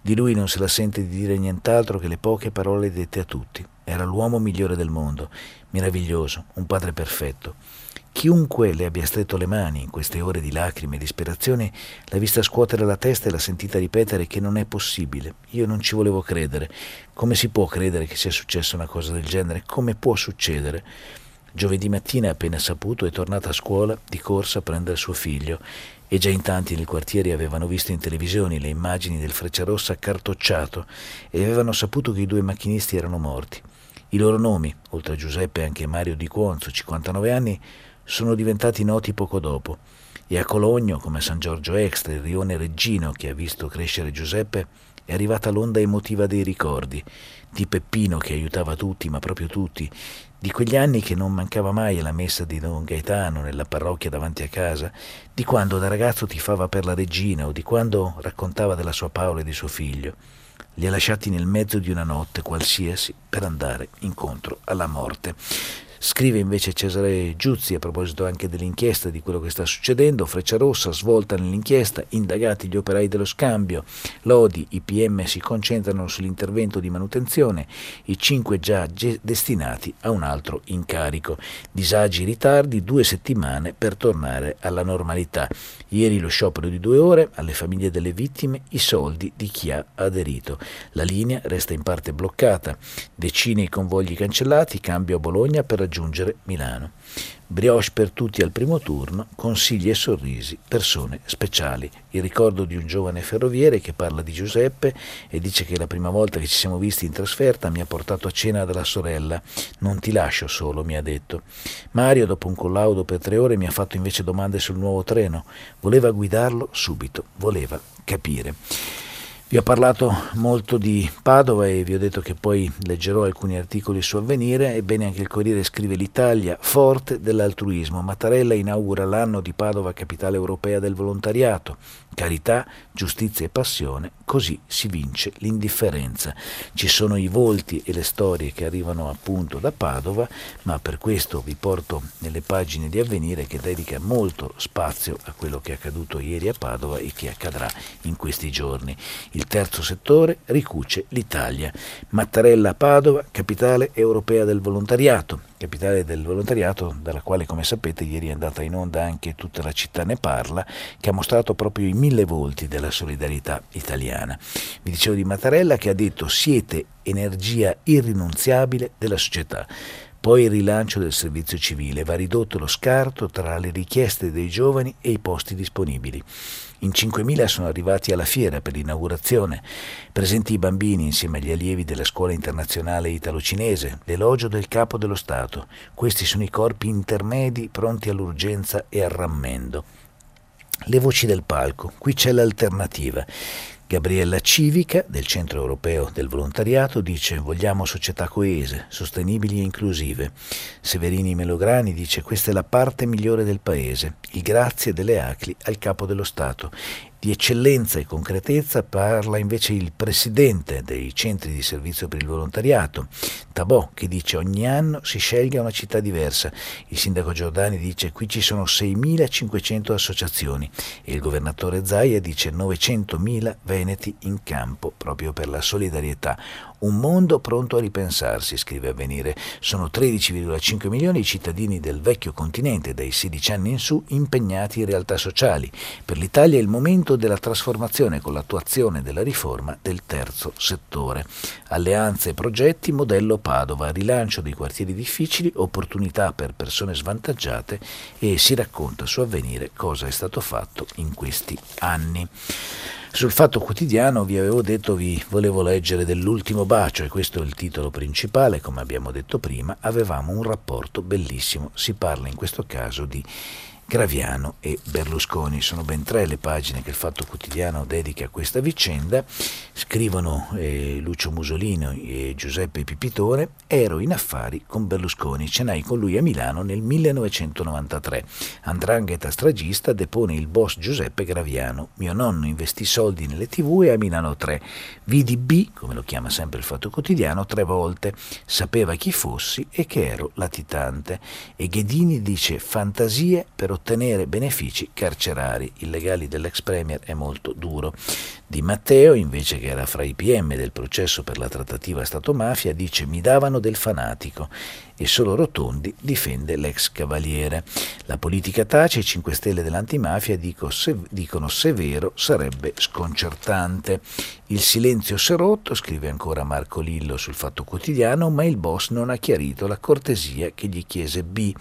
Di lui non se la sente di dire nient'altro che le poche parole dette a tutti. Era l'uomo migliore del mondo, meraviglioso, un padre perfetto. Chiunque le abbia stretto le mani in queste ore di lacrime e disperazione l'ha vista scuotere la testa e l'ha sentita ripetere che non è possibile. Io non ci volevo credere. Come si può credere che sia successa una cosa del genere? Come può succedere? Giovedì mattina, appena saputo, è tornata a scuola di corsa a prendere suo figlio e già in tanti nel quartiere avevano visto in televisione le immagini del Frecciarossa accartocciato e avevano saputo che i due macchinisti erano morti. I loro nomi, oltre a Giuseppe anche Mario Di Cuonzo, 59 anni, sono diventati noti poco dopo e a Cologno, come San Giorgio Extra, il rione Reggino che ha visto crescere Giuseppe, è arrivata l'onda emotiva dei ricordi, di Peppino che aiutava tutti, ma proprio tutti, di quegli anni che non mancava mai alla messa di Don Gaetano nella parrocchia davanti a casa, di quando da ragazzo tifava per la regina o di quando raccontava della sua Paola e di suo figlio. Li ha lasciati nel mezzo di una notte qualsiasi per andare incontro alla morte. Scrive invece Cesare Giuzzi a proposito anche dell'inchiesta di quello che sta succedendo. Freccia Rossa svolta nell'inchiesta, indagati gli operai dello scambio, Lodi, i PM si concentrano sull'intervento di manutenzione, i cinque già destinati a un altro incarico. Disagi ritardi, due settimane per tornare alla normalità. Ieri lo sciopero di due ore, alle famiglie delle vittime i soldi di chi ha aderito. La linea resta in parte bloccata, decine i convogli cancellati, cambio a Bologna per raggiungere Milano. Brioche per tutti al primo turno, consigli e sorrisi, persone speciali. Il ricordo di un giovane ferroviere che parla di Giuseppe e dice che la prima volta che ci siamo visti in trasferta mi ha portato a cena dalla sorella. Non ti lascio solo, mi ha detto. Mario, dopo un collaudo per tre ore, mi ha fatto invece domande sul nuovo treno. Voleva guidarlo subito, voleva capire. Vi ho parlato molto di Padova e vi ho detto che poi leggerò alcuni articoli su avvenire, ebbene anche il Corriere scrive l'Italia forte dell'altruismo. Mattarella inaugura l'anno di Padova capitale europea del volontariato. Carità, giustizia e passione, così si vince l'indifferenza. Ci sono i volti e le storie che arrivano appunto da Padova, ma per questo vi porto nelle pagine di avvenire che dedica molto spazio a quello che è accaduto ieri a Padova e che accadrà in questi giorni. Il terzo settore ricuce l'Italia. Mattarella Padova, capitale europea del volontariato, capitale del volontariato dalla quale come sapete ieri è andata in onda anche tutta la città ne parla, che ha mostrato proprio i mille volti della solidarietà italiana. Vi dicevo di Mattarella che ha detto siete energia irrinunziabile della società. Poi il rilancio del servizio civile va ridotto lo scarto tra le richieste dei giovani e i posti disponibili. In 5.000 sono arrivati alla fiera per l'inaugurazione, presenti i bambini insieme agli allievi della scuola internazionale italo-cinese, l'elogio del capo dello Stato. Questi sono i corpi intermedi pronti all'urgenza e al rammendo. Le voci del palco, qui c'è l'alternativa. Gabriella Civica, del Centro Europeo del Volontariato, dice vogliamo società coese, sostenibili e inclusive. Severini Melograni dice questa è la parte migliore del Paese, il grazie delle ACLI al Capo dello Stato di eccellenza e concretezza parla invece il presidente dei centri di servizio per il volontariato, Tabò, che dice ogni anno si scelga una città diversa. Il sindaco Giordani dice qui ci sono 6.500 associazioni e il governatore Zaia dice 900.000 veneti in campo proprio per la solidarietà. Un mondo pronto a ripensarsi, scrive Avvenire. Sono 13,5 milioni i cittadini del vecchio continente, dai 16 anni in su, impegnati in realtà sociali. Per l'Italia è il momento della trasformazione con l'attuazione della riforma del terzo settore. Alleanze e progetti, modello Padova, rilancio dei quartieri difficili, opportunità per persone svantaggiate e si racconta su Avvenire cosa è stato fatto in questi anni. Sul Fatto Quotidiano vi avevo detto vi volevo leggere dell'ultimo bacio e questo è il titolo principale, come abbiamo detto prima, avevamo un rapporto bellissimo, si parla in questo caso di Graviano e Berlusconi. Sono ben tre le pagine che il Fatto Quotidiano dedica a questa vicenda. Scrivono eh, Lucio Musolino e Giuseppe Pipitore, ero in affari con Berlusconi, cenai con lui a Milano nel 1993. Andrangheta stragista depone il boss Giuseppe Graviano. Mio nonno investì soldi nelle tv e a Milano 3. Vidi B, come lo chiama sempre il Fatto Quotidiano, tre volte. Sapeva chi fossi e che ero latitante. E Ghedini dice fantasie per ottenere benefici carcerari. Il legale dell'ex premier è molto duro. Di Matteo, invece che era fra i PM del processo per la trattativa Stato-mafia, dice mi davano del fanatico e solo Rotondi difende l'ex cavaliere. La politica tace, i 5 Stelle dell'antimafia dico, se, dicono severo sarebbe sconcertante. Il silenzio si è rotto, scrive ancora Marco Lillo sul Fatto Quotidiano, ma il boss non ha chiarito la cortesia che gli chiese B.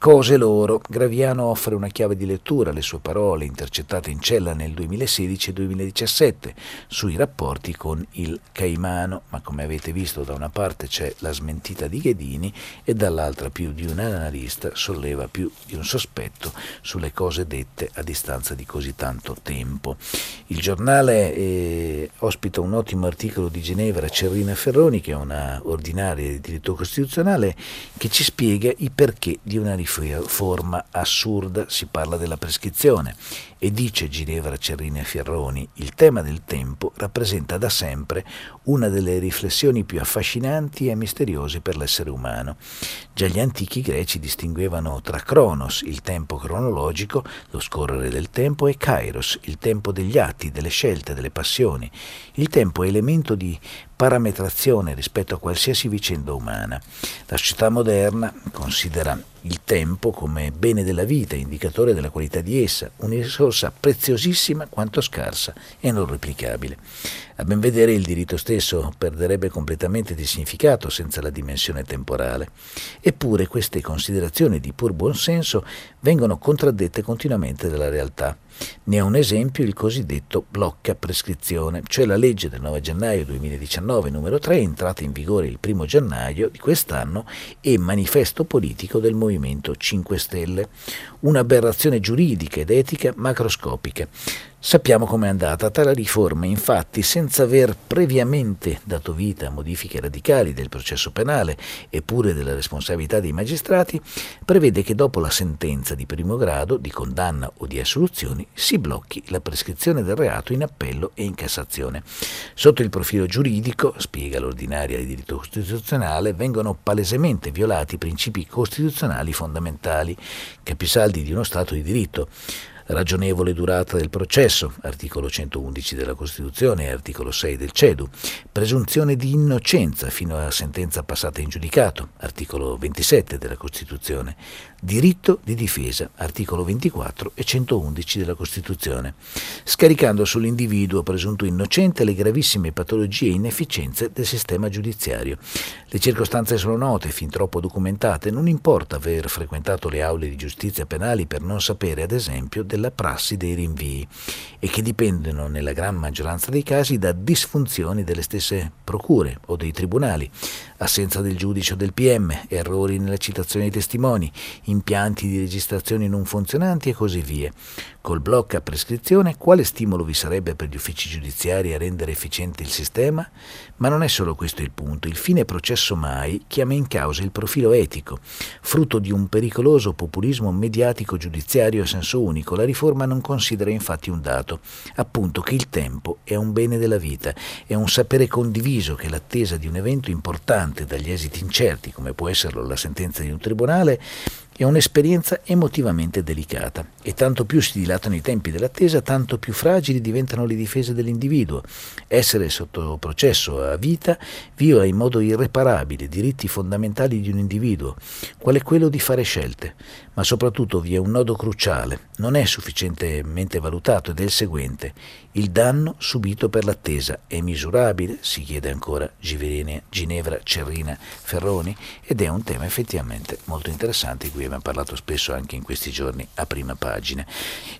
Cose loro. Graviano offre una chiave di lettura alle sue parole intercettate in cella nel 2016 e 2017 sui rapporti con il Caimano, ma come avete visto da una parte c'è la smentita di Ghedini e dall'altra più di un analista solleva più di un sospetto sulle cose dette a distanza di così tanto tempo. Il giornale eh, ospita un ottimo articolo di Ginevra Cerrina Ferroni, che è una ordinaria di diritto costituzionale, che ci spiega i perché di una riforma assurda, si parla della prescrizione e dice Ginevra Cerrina Ferroni, il tema del tempo rappresenta da sempre una delle riflessioni più affascinanti e misteriose per l'essere umano. Già gli antichi greci distinguevano tra Cronos, il tempo cronologico, lo scorrere del tempo, e Kairos, il tempo degli atti, delle scelte, delle passioni. Il tempo è elemento di parametrazione rispetto a qualsiasi vicenda umana. La società moderna considera il tempo come bene della vita, indicatore della qualità di essa, una risorsa preziosissima quanto scarsa e non replicabile. A ben vedere il diritto stesso perderebbe completamente di significato senza la dimensione temporale. Eppure queste considerazioni di pur buon senso vengono contraddette continuamente dalla realtà. Ne è un esempio il cosiddetto blocca prescrizione, cioè la legge del 9 gennaio 2019 numero 3 entrata in vigore il 1 gennaio di quest'anno e manifesto politico del Movimento 5 Stelle. Un'aberrazione giuridica ed etica macroscopica Sappiamo com'è andata tale riforma, infatti, senza aver previamente dato vita a modifiche radicali del processo penale e pure della responsabilità dei magistrati, prevede che dopo la sentenza di primo grado, di condanna o di assoluzioni, si blocchi la prescrizione del reato in appello e in Cassazione. Sotto il profilo giuridico, spiega l'ordinaria di diritto costituzionale, vengono palesemente violati i principi costituzionali fondamentali, capisaldi di uno Stato di diritto ragionevole durata del processo, articolo 111 della Costituzione e articolo 6 del CEDU, presunzione di innocenza fino a sentenza passata in giudicato, articolo 27 della Costituzione, diritto di difesa, articolo 24 e 111 della Costituzione, scaricando sull'individuo presunto innocente le gravissime patologie e inefficienze del sistema giudiziario. Le circostanze sono note, fin troppo documentate, non importa aver frequentato le aule di giustizia penali per non sapere, ad esempio, della della prassi dei rinvii e che dipendono nella gran maggioranza dei casi da disfunzioni delle stesse procure o dei tribunali, assenza del giudice o del PM, errori nella citazione dei testimoni, impianti di registrazione non funzionanti e così via. Col blocco a prescrizione, quale stimolo vi sarebbe per gli uffici giudiziari a rendere efficiente il sistema? Ma non è solo questo il punto. Il fine processo mai chiama in causa il profilo etico, frutto di un pericoloso populismo mediatico giudiziario a senso unico. La riforma non considera infatti un dato, appunto che il tempo è un bene della vita, è un sapere condiviso che l'attesa di un evento importante dagli esiti incerti, come può esserlo la sentenza di un tribunale, è un'esperienza emotivamente delicata e tanto più si dilatano i tempi dell'attesa, tanto più fragili diventano le difese dell'individuo. Essere sotto processo a vita viola in modo irreparabile diritti fondamentali di un individuo, qual è quello di fare scelte, ma soprattutto vi è un nodo cruciale, non è sufficientemente valutato ed è il seguente. Il danno subito per l'attesa è misurabile, si chiede ancora Ginevra Cerrina Ferroni, ed è un tema effettivamente molto interessante di cui abbiamo parlato spesso anche in questi giorni a prima pagina.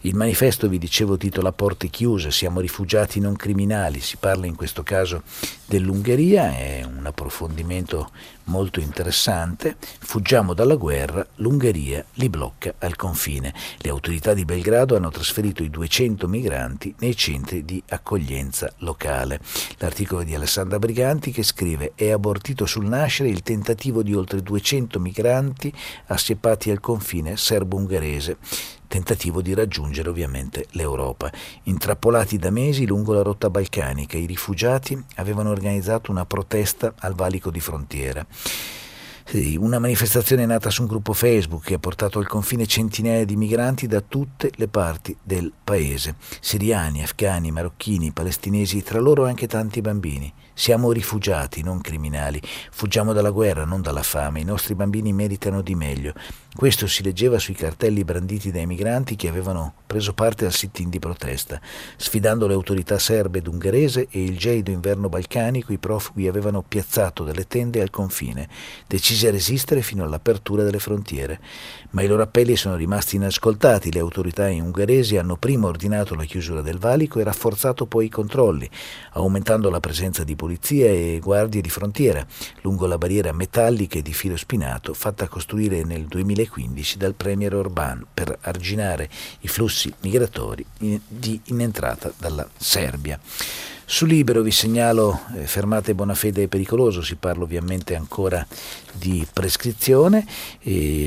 Il manifesto, vi dicevo, titola Porte chiuse, siamo rifugiati non criminali, si parla in questo caso dell'Ungheria, è un approfondimento molto interessante. Fuggiamo dalla guerra, l'Ungheria li blocca al confine. Le autorità di Belgrado hanno trasferito i 200 migranti nei centri di accoglienza locale. L'articolo di Alessandra Briganti che scrive è abortito sul nascere il tentativo di oltre 200 migranti assiepati al confine serbo-ungherese tentativo di raggiungere ovviamente l'Europa. Intrappolati da mesi lungo la rotta balcanica, i rifugiati avevano organizzato una protesta al valico di frontiera. Una manifestazione nata su un gruppo Facebook che ha portato al confine centinaia di migranti da tutte le parti del paese. Siriani, afghani, marocchini, palestinesi, tra loro anche tanti bambini. Siamo rifugiati, non criminali. Fuggiamo dalla guerra, non dalla fame. I nostri bambini meritano di meglio. Questo si leggeva sui cartelli branditi dai migranti che avevano preso parte al sit-in di protesta. Sfidando le autorità serbe ed ungherese e il gelido inverno balcanico, i profughi avevano piazzato delle tende al confine, decisi a resistere fino all'apertura delle frontiere. Ma i loro appelli sono rimasti inascoltati. Le autorità ungheresi hanno prima ordinato la chiusura del valico e rafforzato poi i controlli, aumentando la presenza di polizia e guardie di frontiera lungo la barriera metallica e di filo spinato fatta costruire nel 2000 2015 dal Premier Orban per arginare i flussi migratori in, di, in entrata dalla Serbia. Su Libero vi segnalo eh, fermate Bonafede e pericoloso, si parla ovviamente ancora di prescrizione,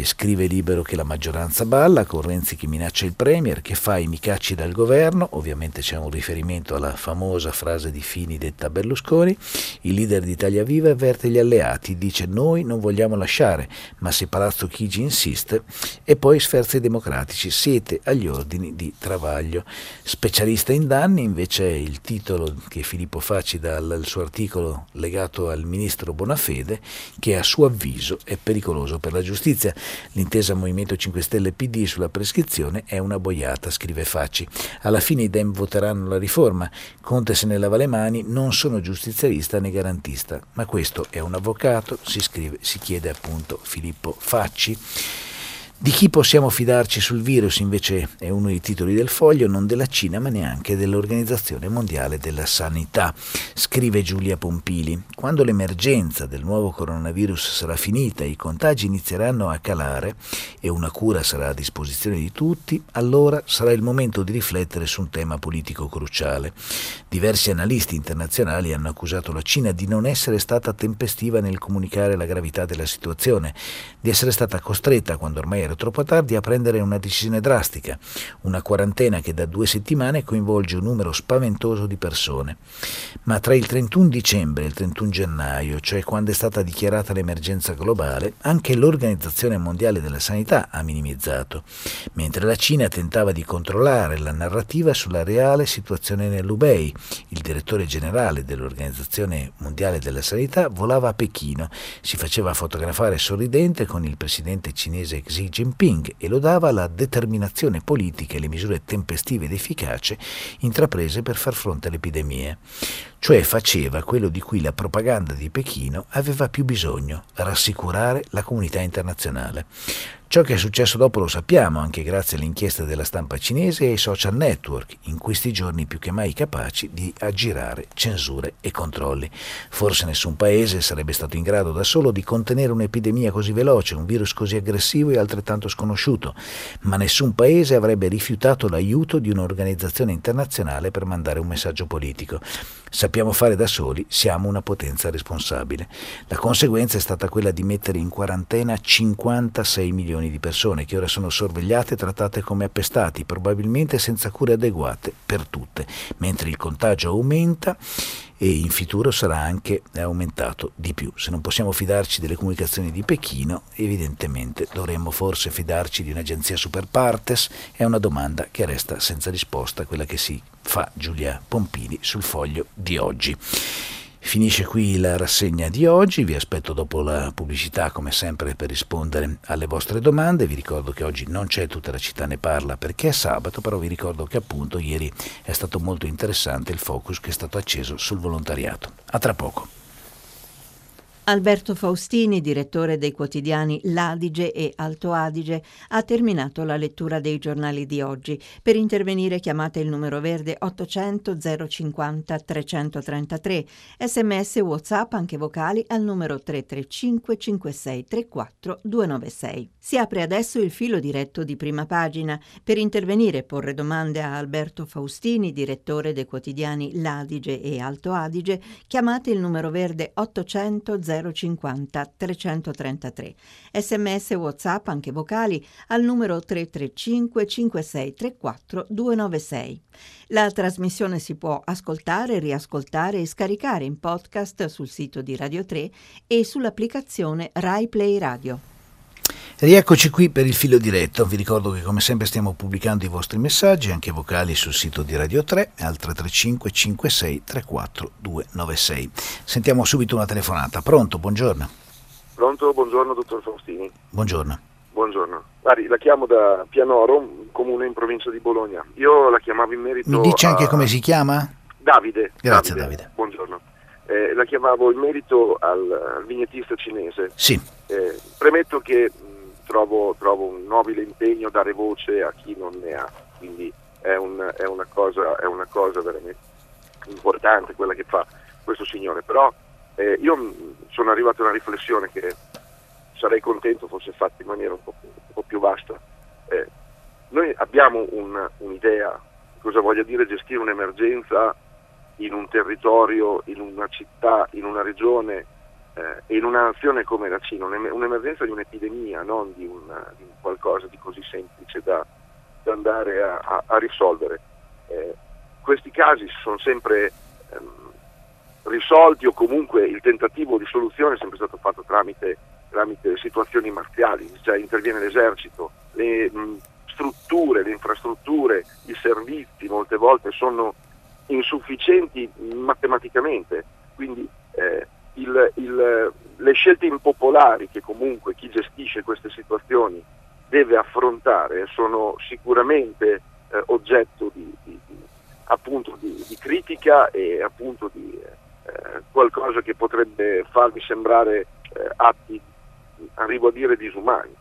scrive Libero che la maggioranza balla, con Renzi che minaccia il Premier, che fa i micacci dal governo, ovviamente c'è un riferimento alla famosa frase di Fini detta Berlusconi, il leader di Italia Viva avverte gli alleati, dice noi non vogliamo lasciare, ma se Palazzo Chigi insiste, e poi sferza i democratici, siete agli ordini di Travaglio. Specialista in danni invece è il titolo che Filippo Facci dal suo articolo legato al ministro Bonafede, che a suo avviso è pericoloso per la giustizia. L'intesa Movimento 5 Stelle PD sulla prescrizione è una boiata, scrive Facci. Alla fine i Dem voteranno la riforma. Conte se ne lava le mani, non sono giustizialista né garantista, ma questo è un avvocato, si, scrive, si chiede appunto Filippo Facci. Di chi possiamo fidarci sul virus invece è uno dei titoli del foglio, non della Cina ma neanche dell'Organizzazione Mondiale della Sanità, scrive Giulia Pompili. Quando l'emergenza del nuovo coronavirus sarà finita e i contagi inizieranno a calare e una cura sarà a disposizione di tutti, allora sarà il momento di riflettere su un tema politico cruciale. Diversi analisti internazionali hanno accusato la Cina di non essere stata tempestiva nel comunicare la gravità della situazione, di essere stata costretta quando ormai era troppo tardi a prendere una decisione drastica, una quarantena che da due settimane coinvolge un numero spaventoso di persone. Ma tra il 31 dicembre e il 31 gennaio, cioè quando è stata dichiarata l'emergenza globale, anche l'Organizzazione Mondiale della Sanità ha minimizzato, mentre la Cina tentava di controllare la narrativa sulla reale situazione nell'Ubei. Il direttore generale dell'Organizzazione Mondiale della Sanità volava a Pechino, si faceva fotografare sorridente con il presidente cinese Xi Jinping Jinping e lodava la determinazione politica e le misure tempestive ed efficaci intraprese per far fronte alle epidemie. Cioè faceva quello di cui la propaganda di Pechino aveva più bisogno, rassicurare la comunità internazionale. Ciò che è successo dopo lo sappiamo, anche grazie alle inchieste della stampa cinese e ai social network, in questi giorni più che mai capaci di aggirare censure e controlli. Forse nessun paese sarebbe stato in grado da solo di contenere un'epidemia così veloce, un virus così aggressivo e altrettanto sconosciuto, ma nessun paese avrebbe rifiutato l'aiuto di un'organizzazione internazionale per mandare un messaggio politico. Sappiamo fare da soli, siamo una potenza responsabile. La conseguenza è stata quella di mettere in quarantena 56 milioni di persone che ora sono sorvegliate e trattate come appestati, probabilmente senza cure adeguate per tutte, mentre il contagio aumenta e in futuro sarà anche aumentato di più. Se non possiamo fidarci delle comunicazioni di Pechino, evidentemente dovremmo forse fidarci di un'agenzia super partes? È una domanda che resta senza risposta, quella che si fa Giulia Pompini sul foglio di oggi. Finisce qui la rassegna di oggi, vi aspetto dopo la pubblicità come sempre per rispondere alle vostre domande, vi ricordo che oggi non c'è tutta la città ne parla perché è sabato, però vi ricordo che appunto ieri è stato molto interessante il focus che è stato acceso sul volontariato. A tra poco. Alberto Faustini, direttore dei quotidiani L'Adige e Alto Adige, ha terminato la lettura dei giornali di oggi. Per intervenire chiamate il numero verde 800 050 333, sms whatsapp anche vocali al numero 335 56 34 296. Si apre adesso il filo diretto di prima pagina. Per intervenire e porre domande a Alberto Faustini, direttore dei quotidiani L'Adige e Alto Adige, chiamate il numero verde 800 050 050 333. Sms WhatsApp anche vocali al numero 335 5634 296. La trasmissione si può ascoltare, riascoltare e scaricare in podcast sul sito di Radio 3 e sull'applicazione Rai Play Radio. Rieccoci qui per il filo diretto. Vi ricordo che come sempre stiamo pubblicando i vostri messaggi, anche vocali, sul sito di Radio 3 al 335 56 34 296. Sentiamo subito una telefonata. Pronto? Buongiorno. Pronto? Buongiorno, dottor Faustini. Buongiorno. Buongiorno. Guardi, la chiamo da Pianoro, comune in provincia di Bologna. Io la chiamavo in merito Mi dice anche a... come si chiama? Davide. Grazie Davide. Davide. Buongiorno. Eh, la chiamavo in merito al, al vignettista cinese. Sì. Eh, premetto che trovo, trovo, un nobile impegno dare voce a chi non ne ha, quindi è, un, è, una, cosa, è una, cosa, veramente importante quella che fa questo signore, però eh, io sono arrivato a una riflessione che sarei contento fosse fatta in maniera un po' più, un po più vasta. Eh, noi abbiamo un, un'idea cosa voglia dire gestire un'emergenza in un territorio, in una città, in una regione eh, in una nazione come la Cina, un'emergenza di un'epidemia, non di, una, di qualcosa di così semplice da, da andare a, a, a risolvere. Eh, questi casi sono sempre ehm, risolti o comunque il tentativo di soluzione è sempre stato fatto tramite, tramite situazioni marziali, cioè interviene l'esercito, le mh, strutture, le infrastrutture, i servizi molte volte sono insufficienti matematicamente, quindi eh, il, il, le scelte impopolari che comunque chi gestisce queste situazioni deve affrontare sono sicuramente eh, oggetto di, di, di, appunto di, critica e appunto di eh, qualcosa che potrebbe farvi sembrare eh, atti, arrivo a dire, disumani.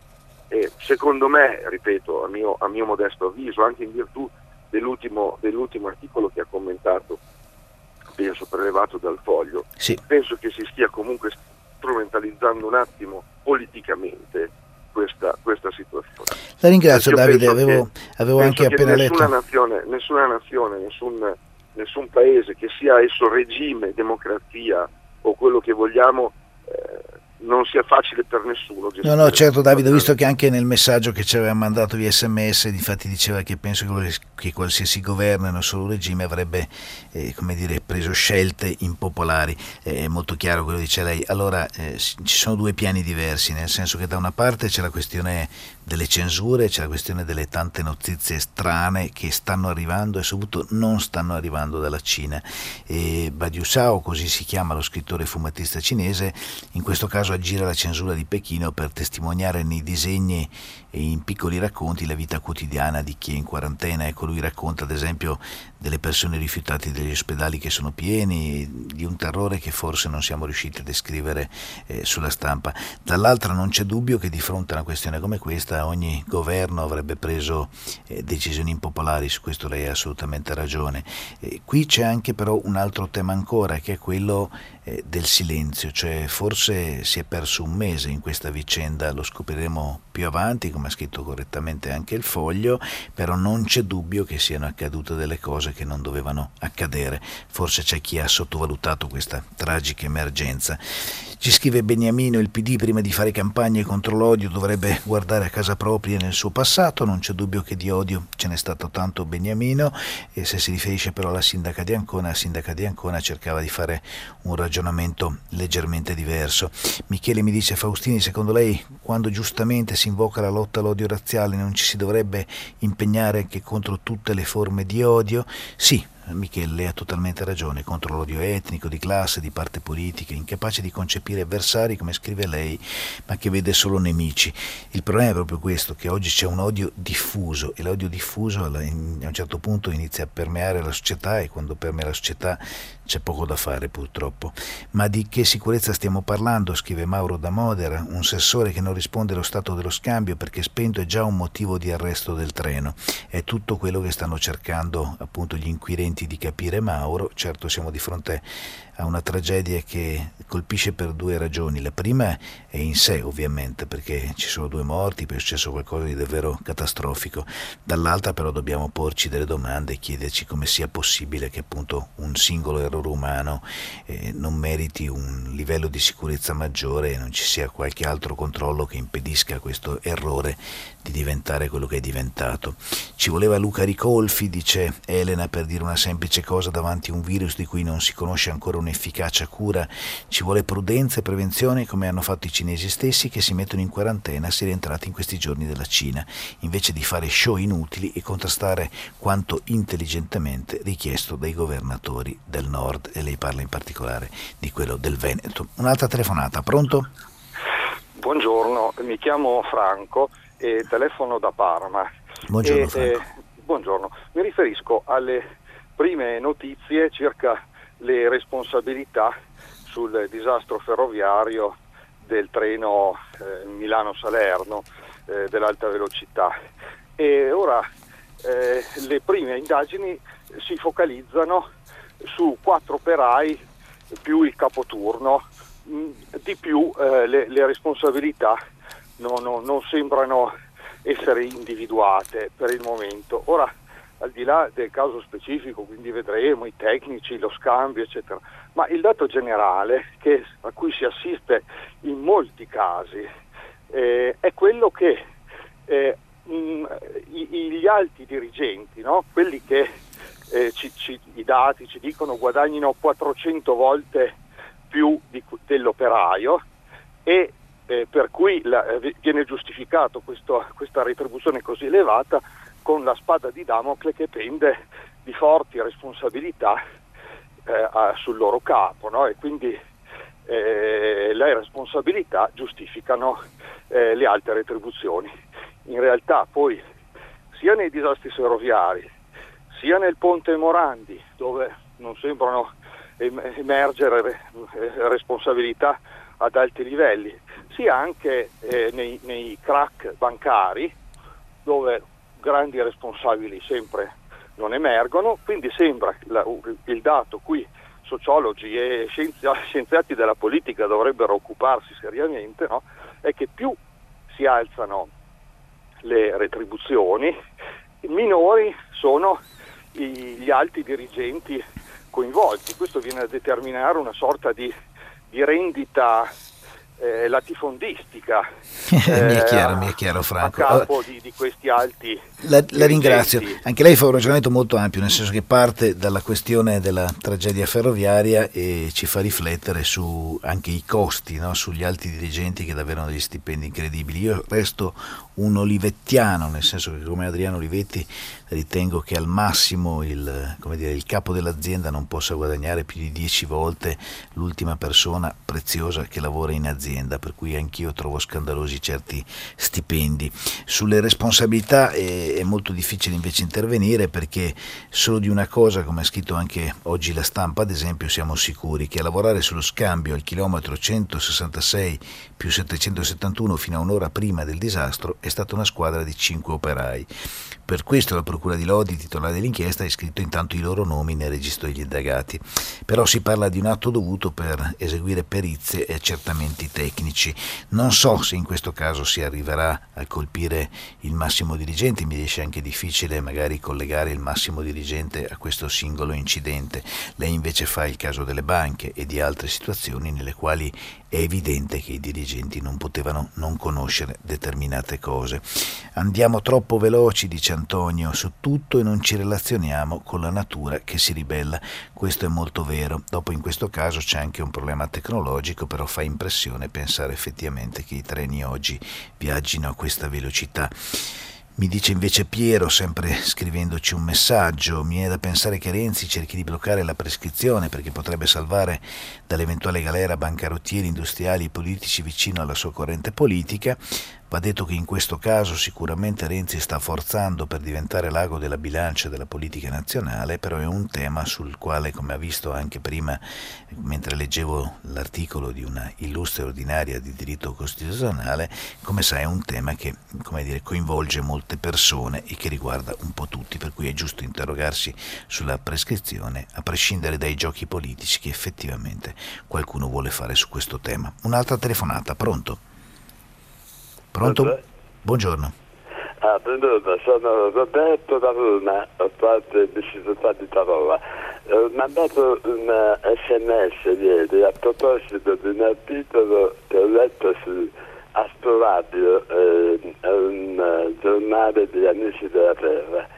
E secondo me, ripeto, a mio, a mio modesto avviso, anche in virtù dell'ultimo, dell'ultimo articolo che ha commentato penso prelevato dal foglio, sì. penso che si stia comunque strumentalizzando un attimo politicamente questa, questa situazione. La ringrazio Davide, avevo, avevo anche appena nessuna letto. Nazione, nessuna nazione, nessun, nessun, paese, che sia esso regime, democrazia o quello che vogliamo, eh, non sia facile per nessuno. No, no, certo Davide, ho visto che anche nel messaggio che ci aveva mandato via sms, difatti diceva che penso che qualsiasi governo non solo regime avrebbe eh, come dire, preso scelte impopolari, eh, è molto chiaro quello che dice lei. Allora eh, ci sono due piani diversi, nel senso che da una parte c'è la questione delle censure, c'è la questione delle tante notizie strane che stanno arrivando e soprattutto non stanno arrivando dalla Cina. E Badiou Shao, così si chiama lo scrittore fumettista cinese, in questo caso aggira la censura di Pechino per testimoniare nei disegni e in piccoli racconti la vita quotidiana di chi è in quarantena. Ecco, lui racconta ad esempio delle persone rifiutate degli ospedali che sono pieni, di un terrore che forse non siamo riusciti a descrivere eh, sulla stampa. Dall'altra non c'è dubbio che di fronte a una questione come questa ogni governo avrebbe preso eh, decisioni impopolari, su questo lei ha assolutamente ragione. Eh, qui c'è anche però un altro tema ancora che è quello eh, del silenzio, cioè forse si è perso un mese in questa vicenda, lo scopriremo più avanti, come ha scritto correttamente anche il foglio, però non c'è dubbio che siano accadute delle cose che non dovevano accadere, forse c'è chi ha sottovalutato questa tragica emergenza. Ci scrive Beniamino, il PD prima di fare campagne contro l'odio dovrebbe guardare a casa propria nel suo passato, non c'è dubbio che di odio ce n'è stato tanto Beniamino e se si riferisce però alla sindaca di Ancona, la sindaca di Ancona cercava di fare un ragionamento leggermente diverso. Michele mi dice Faustini, secondo lei quando giustamente si invoca la lotta all'odio razziale non ci si dovrebbe impegnare anche contro tutte le forme di odio? Sì, Michele ha totalmente ragione, contro l'odio etnico, di classe, di parte politica, incapace di concepire avversari, come scrive lei, ma che vede solo nemici. Il problema è proprio questo, che oggi c'è un odio diffuso e l'odio diffuso a un certo punto inizia a permeare la società e quando permea la società c'è poco da fare purtroppo. Ma di che sicurezza stiamo parlando? scrive Mauro da Modera, un sessore che non risponde allo stato dello scambio perché spento è già un motivo di arresto del treno. È tutto quello che stanno cercando appunto gli inquirenti di capire Mauro. Certo siamo di fronte a una tragedia che colpisce per due ragioni. La prima è in sé, ovviamente, perché ci sono due morti, poi è successo qualcosa di davvero catastrofico. Dall'altra però dobbiamo porci delle domande e chiederci come sia possibile che appunto un singolo errore umano eh, non meriti un livello di sicurezza maggiore e non ci sia qualche altro controllo che impedisca questo errore di diventare quello che è diventato. Ci voleva Luca Ricolfi, dice Elena, per dire una semplice cosa davanti a un virus di cui non si conosce ancora un'efficacia cura. Ci vuole prudenza e prevenzione come hanno fatto i cinesi stessi che si mettono in quarantena se rientrati in questi giorni della Cina, invece di fare show inutili e contrastare quanto intelligentemente richiesto dai governatori del nord e lei parla in particolare di quello del Veneto. Un'altra telefonata, pronto? Buongiorno, mi chiamo Franco e telefono da Parma. Buongiorno, e, eh, buongiorno. Mi riferisco alle prime notizie circa le responsabilità sul disastro ferroviario del treno eh, Milano-Salerno eh, dell'alta velocità. E ora eh, le prime indagini si focalizzano su quattro operai più il capoturno, mm, di più eh, le, le responsabilità no, no, non sembrano essere individuate per il momento. Ora, al di là del caso specifico, quindi vedremo i tecnici, lo scambio, eccetera, ma il dato generale che, a cui si assiste in molti casi eh, è quello che eh, mh, mm, gli alti dirigenti, no? quelli che eh, ci, ci, i dati ci dicono guadagnino 400 volte più di, dell'operaio e eh, per cui la, eh, viene giustificato questo, questa retribuzione così elevata con la spada di Damocle che pende di forti responsabilità eh, a, sul loro capo no? e quindi eh, le responsabilità giustificano eh, le alte retribuzioni. In realtà poi sia nei disastri ferroviari sia nel ponte Morandi dove non sembrano emergere eh, responsabilità ad alti livelli, sia anche eh, nei, nei crack bancari dove grandi responsabili sempre non emergono, quindi sembra la, il dato qui sociologi e scienziati della politica dovrebbero occuparsi seriamente, no? è che più si alzano le retribuzioni, minori sono gli alti dirigenti coinvolti. Questo viene a determinare una sorta di di rendita eh, latifondistica. Eh, *laughs* mi è chiaro, mi è chiaro Franco. A capo di, di questi alti. La, la, ringrazio. Anche lei fa un ragionamento molto ampio, nel senso che parte dalla questione della tragedia ferroviaria e ci fa riflettere su anche i costi, no? sugli alti dirigenti che davvero hanno degli stipendi incredibili. Io resto un olivettiano, nel senso che come Adriano Olivetti ritengo che al massimo il, dire, il, capo dell'azienda non possa guadagnare più di 10 volte l'ultima persona preziosa che lavora in azienda, per cui anch'io trovo scandalosi certi stipendi. Sulle responsabilità è, è molto difficile invece intervenire perché solo di una cosa, come ha scritto anche oggi la stampa, ad esempio, siamo sicuri che a lavorare sullo scambio al chilometro 166 più 771 fino a un'ora prima del disastro è stata una squadra di 5 operai. Per questo la Procura di Lodi, titolare dell'inchiesta, ha iscritto intanto i loro nomi nel registro degli indagati. Però si parla di un atto dovuto per eseguire perizie e accertamenti tecnici. Non so se in questo caso si arriverà a colpire il massimo dirigente, mi riesce anche difficile magari collegare il massimo dirigente a questo singolo incidente. Lei invece fa il caso delle banche e di altre situazioni nelle quali è evidente che i dirigenti non potevano non conoscere determinate cose. Andiamo troppo veloci, dice Antonio, su tutto e non ci relazioniamo con la natura che si ribella. Questo è molto vero. Dopo in questo caso c'è anche un problema tecnologico, però fa impressione pensare effettivamente che i treni oggi viaggino a questa velocità. Mi dice invece Piero, sempre scrivendoci un messaggio, mi è da pensare che Renzi cerchi di bloccare la prescrizione perché potrebbe salvare dall'eventuale galera bancarottieri, industriali e politici vicino alla sua corrente politica, Va detto che in questo caso sicuramente Renzi sta forzando per diventare l'ago della bilancia della politica nazionale, però è un tema sul quale, come ha visto anche prima, mentre leggevo l'articolo di una illustre ordinaria di diritto costituzionale, come sai è un tema che dire, coinvolge molte persone e che riguarda un po' tutti, per cui è giusto interrogarsi sulla prescrizione, a prescindere dai giochi politici che effettivamente qualcuno vuole fare su questo tema. Un'altra telefonata, pronto? Pronto? Buongiorno. Ah, buongiorno, sono Roberto da Roma, ho fatto difficoltà di parola. Ho mandato un sms ieri a proposito di un articolo che ho letto su Astroradio, eh, un giornale di Amici della Terra,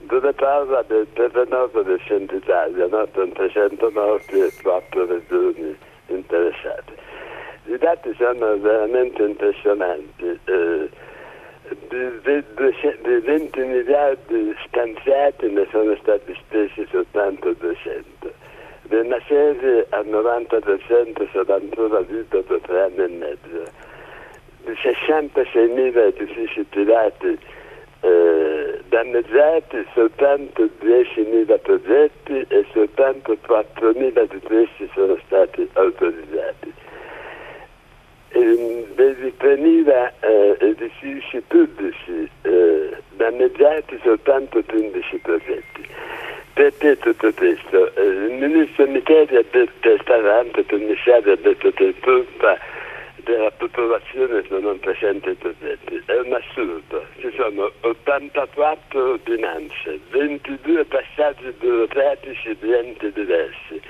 dove parla del terremoto del centro Italia, no? con 300 morti e 4 regioni interessate. I dati sono veramente impressionanti. Eh, di, 20 miliardi stanziati ne sono stati spesi soltanto 200. Di una serie al 90% sono ancora vivo dopo tre anni e mezzo. Di 66.000 edifici pirati eh, danneggiati soltanto 10.000 progetti e soltanto 4.000 di questi sono stati autorizzati eh, dei 3.000 eh, edifici pubblici eh, danneggiati soltanto 15 progetti. Perché tutto questo? Eh, il ministro Micheli ha detto, Stavante, il commissario ha detto che tutta della popolazione sono presenti progetti. È un assurdo. Ci sono 84 ordinanze, 22 passaggi burocratici di enti diversi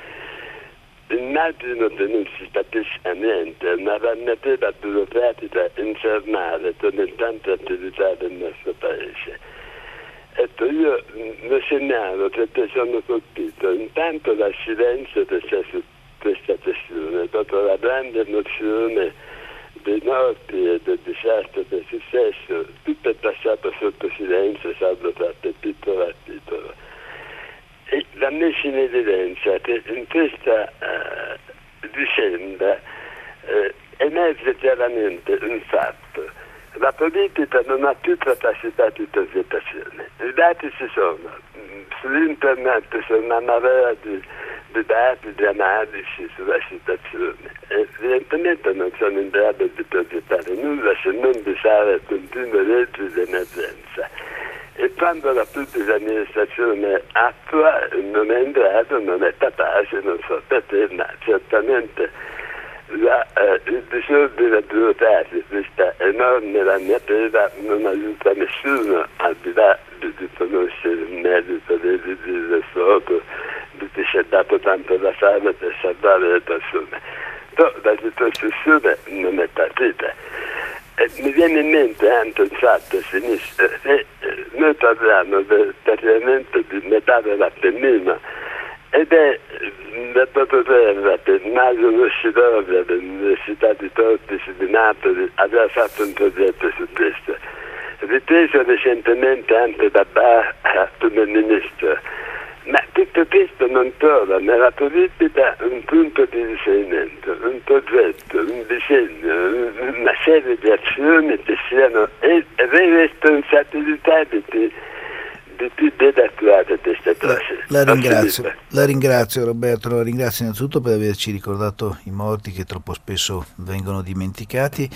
Immagino che non si capisca niente, una ragnatela burocratica infernale con tante attività del nostro paese. Ecco, io lo segnalo perché sono colpito intanto dal silenzio che c'è su questa questione, dopo la grande emozione dei morti e del disastro che è successo, tutto è passato sotto silenzio, salvo tratto piccolo a piccolo e l'ha messo in evidenza che in questa uh, vicenda uh, emerge chiaramente un fatto. La politica non ha più capacità di interpretazione. I dati ci sono. Su internet c'è una marea di, di dati, di analisi sulla situazione. E evidentemente non sono in grado di progettare nulla se non di fare continue leggi di emergenza e quando la pubblica amministrazione attua non è in grado, non è capace, non so perché, ma certamente la, eh, il disordine burocratico, questa enorme ragnatela non aiuta nessuno al di là di riconoscere il merito dei vigili del fuoco, di chi si è dato tanto da fare per salvare le persone. No, la situazione non è partita eh, mi viene in mente anche il fatto a eh, eh, noi parliamo del praticamente di metà dell'Appennino ed è la terra che Mario Roscidovia dell'Università di Tortici di Napoli aveva fatto un progetto su questo, ripreso recentemente anche da Bar come ministro ma tutto questo non trova nella politica un punto di riferimento, un progetto, un disegno, una serie di azioni che siano responsabilizzabili di più deve attuare queste cose. La, la, ringrazio, la ringrazio Roberto, la ringrazio innanzitutto per averci ricordato i morti che troppo spesso vengono dimenticati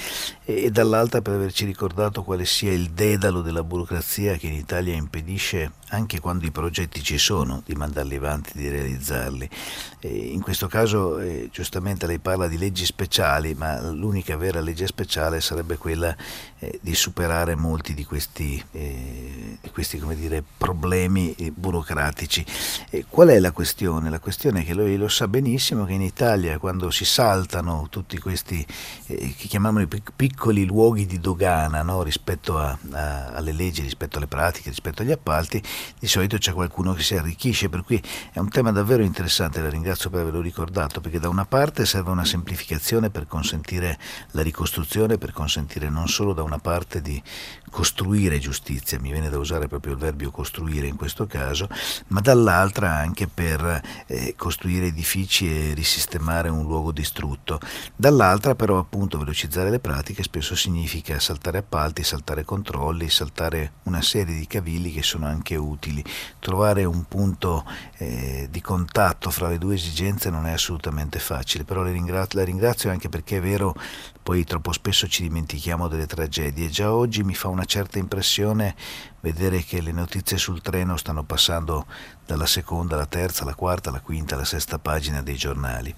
e, e dall'altra per averci ricordato quale sia il dedalo della burocrazia che in Italia impedisce anche quando i progetti ci sono, di mandarli avanti, di realizzarli. E in questo caso eh, giustamente lei parla di leggi speciali, ma l'unica vera legge speciale sarebbe quella eh, di superare molti di questi, eh, questi dire, problemi eh, burocratici. qual è la questione? La questione è che lui lo sa benissimo che in Italia quando si saltano tutti questi, eh, che chiamiamoli piccoli luoghi di dogana no? rispetto a, a, alle leggi, rispetto alle pratiche, rispetto agli appalti, di solito c'è qualcuno che si arricchisce, per cui è un tema davvero interessante, la ringrazio per averlo ricordato, perché da una parte serve una semplificazione per consentire la ricostruzione, per consentire non solo da una parte di costruire giustizia, mi viene da usare proprio il verbo costruire in questo caso, ma dall'altra anche per eh, costruire edifici e risistemare un luogo distrutto. Dall'altra però appunto velocizzare le pratiche spesso significa saltare appalti, saltare controlli, saltare una serie di cavilli che sono anche utili. Trovare un punto eh, di contatto fra le due esigenze non è assolutamente facile, però la ringrazio, la ringrazio anche perché è vero poi troppo spesso ci dimentichiamo delle tragedie. Già oggi mi fa una certa impressione vedere che le notizie sul treno stanno passando dalla seconda alla terza, alla quarta, alla quinta, alla sesta pagina dei giornali.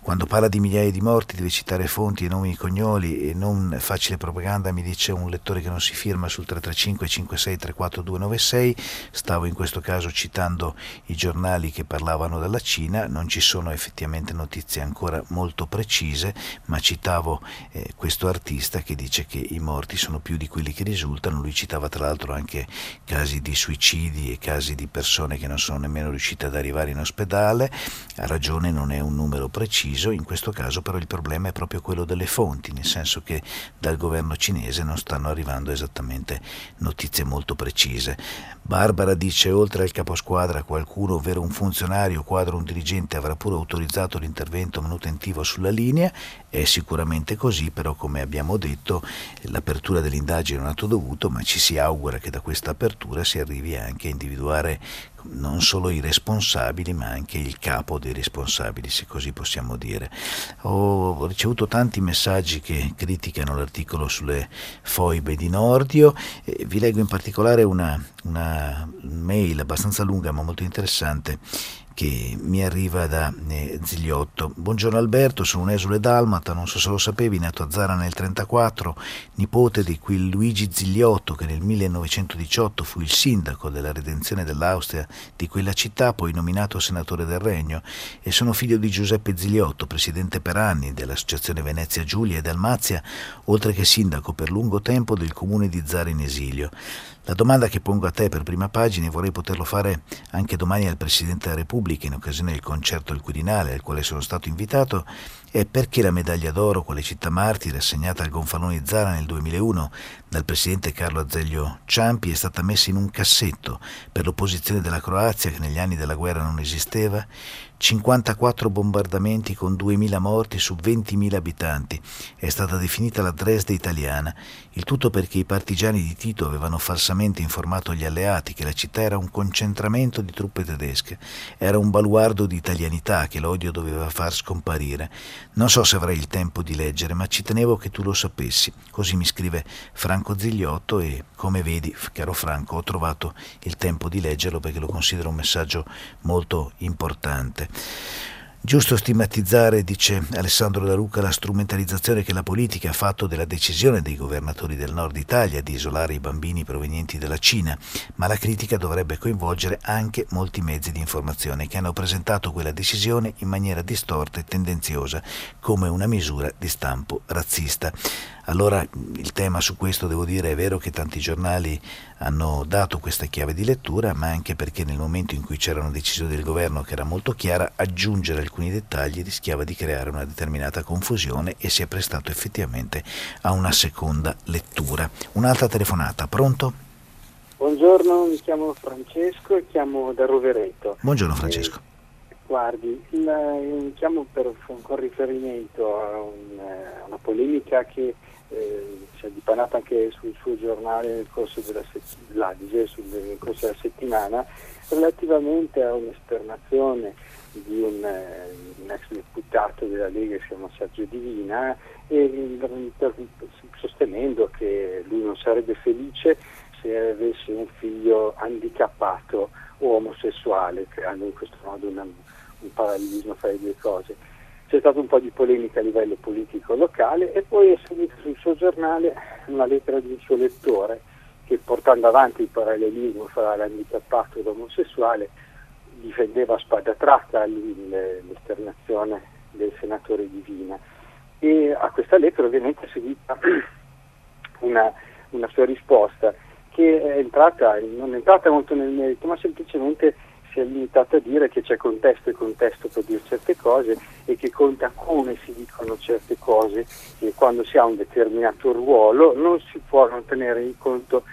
Quando parla di migliaia di morti deve citare fonti e nomi e cognoli e non facile propaganda, mi dice un lettore che non si firma sul 335 56 34 296. Stavo in questo caso citando i giornali che parlavano della Cina, non ci sono effettivamente notizie ancora molto precise, ma citavo eh, questo artista che dice che i morti sono più di quelli che risultano. Lui citava tra l'altro anche casi di suicidi e casi di persone che non sono nemmeno riuscite ad arrivare in ospedale. Ha ragione, non è un numero preciso, in questo caso però il problema è proprio quello delle fonti, nel senso che dal governo cinese non stanno arrivando esattamente notizie molto precise. Barbara dice oltre al caposquadra qualcuno, ovvero un funzionario, quadro un dirigente, avrà pure autorizzato l'intervento manutentivo sulla linea, è sicuramente così, però come abbiamo detto l'apertura dell'indagine è un atto dovuto, ma ci si augura che da questa apertura si arrivi anche a individuare non solo i responsabili ma anche il capo dei responsabili, se così possiamo dire. Ho ricevuto tanti messaggi che criticano l'articolo sulle foibe di Nordio, e vi leggo in particolare una, una mail abbastanza lunga ma molto interessante che mi arriva da eh, Zigliotto. Buongiorno Alberto, sono un esule dalmata, non so se lo sapevi, nato a Zara nel 1934, nipote di quel Luigi Zigliotto che nel 1918 fu il sindaco della redenzione dell'Austria di quella città, poi nominato senatore del Regno, e sono figlio di Giuseppe Zigliotto, presidente per anni dell'Associazione Venezia Giulia e Dalmazia, oltre che sindaco per lungo tempo del comune di Zara in esilio. La domanda che pongo a te per prima pagina vorrei poterlo fare anche domani al Presidente della Repubblica in occasione del concerto al Quirinale al quale sono stato invitato è perché la medaglia d'oro quale città martire assegnata al Gonfalone Zara nel 2001 dal Presidente Carlo Azeglio Ciampi è stata messa in un cassetto per l'opposizione della Croazia che negli anni della guerra non esisteva 54 bombardamenti con 2.000 morti su 20.000 abitanti. È stata definita la Dresde italiana, il tutto perché i partigiani di Tito avevano falsamente informato gli alleati che la città era un concentramento di truppe tedesche, era un baluardo di italianità che l'odio doveva far scomparire. Non so se avrai il tempo di leggere, ma ci tenevo che tu lo sapessi. Così mi scrive Franco Zigliotto e, come vedi, caro Franco, ho trovato il tempo di leggerlo perché lo considero un messaggio molto importante. Giusto stigmatizzare, dice Alessandro La Ruca, la strumentalizzazione che la politica ha fatto della decisione dei governatori del nord Italia di isolare i bambini provenienti dalla Cina, ma la critica dovrebbe coinvolgere anche molti mezzi di informazione che hanno presentato quella decisione in maniera distorta e tendenziosa come una misura di stampo razzista. Allora il tema su questo devo dire è vero che tanti giornali hanno dato questa chiave di lettura, ma anche perché nel momento in cui c'era una decisione del governo che era molto chiara, aggiungere alcuni dettagli rischiava di creare una determinata confusione e si è prestato effettivamente a una seconda lettura. Un'altra telefonata, pronto? Buongiorno, mi chiamo Francesco e chiamo da Rovereto. Buongiorno Francesco. Eh, guardi, il, chiamo per, con riferimento a, un, a una polemica che eh, si è dipanata anche sul suo giornale nel corso della, sul, nel corso della settimana relativamente a un'esternazione di un, eh, un, ex deputato della Lega che si chiama Sergio Divina e, sostenendo che lui non sarebbe felice se avesse un figlio handicappato o omosessuale creando in questo modo una, un parallelismo fra le due cose c'è stata un po' di polemica a livello politico locale e poi è seguita sul suo giornale una lettera di un suo lettore che portando avanti il parallelismo fra l'handicappato e l'omosessuale difendeva a spada tratta l'esternazione del senatore Divina e a questa lettera ovviamente è seguita *clears throat* una, una sua risposta che è entrata, non è entrata molto nel merito, ma semplicemente si è limitata a dire che c'è contesto e contesto per dire certe cose e che conta come si dicono certe cose e quando si ha un determinato ruolo non si non tenere in conto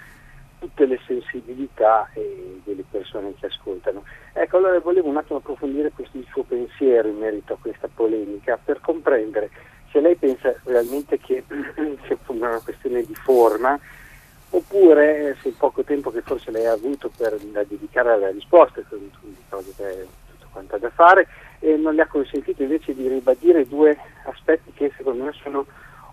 tutte le sensibilità eh, delle persone che ascoltano. Ecco, allora volevo un attimo approfondire questo il suo pensiero in merito a questa polemica per comprendere se lei pensa realmente che *clears throat* sia una questione di forma oppure se il poco tempo che forse lei ha avuto per dedicare alla risposta, di cose che tutto quanto da fare, e non le ha consentito invece di ribadire due aspetti che secondo me sono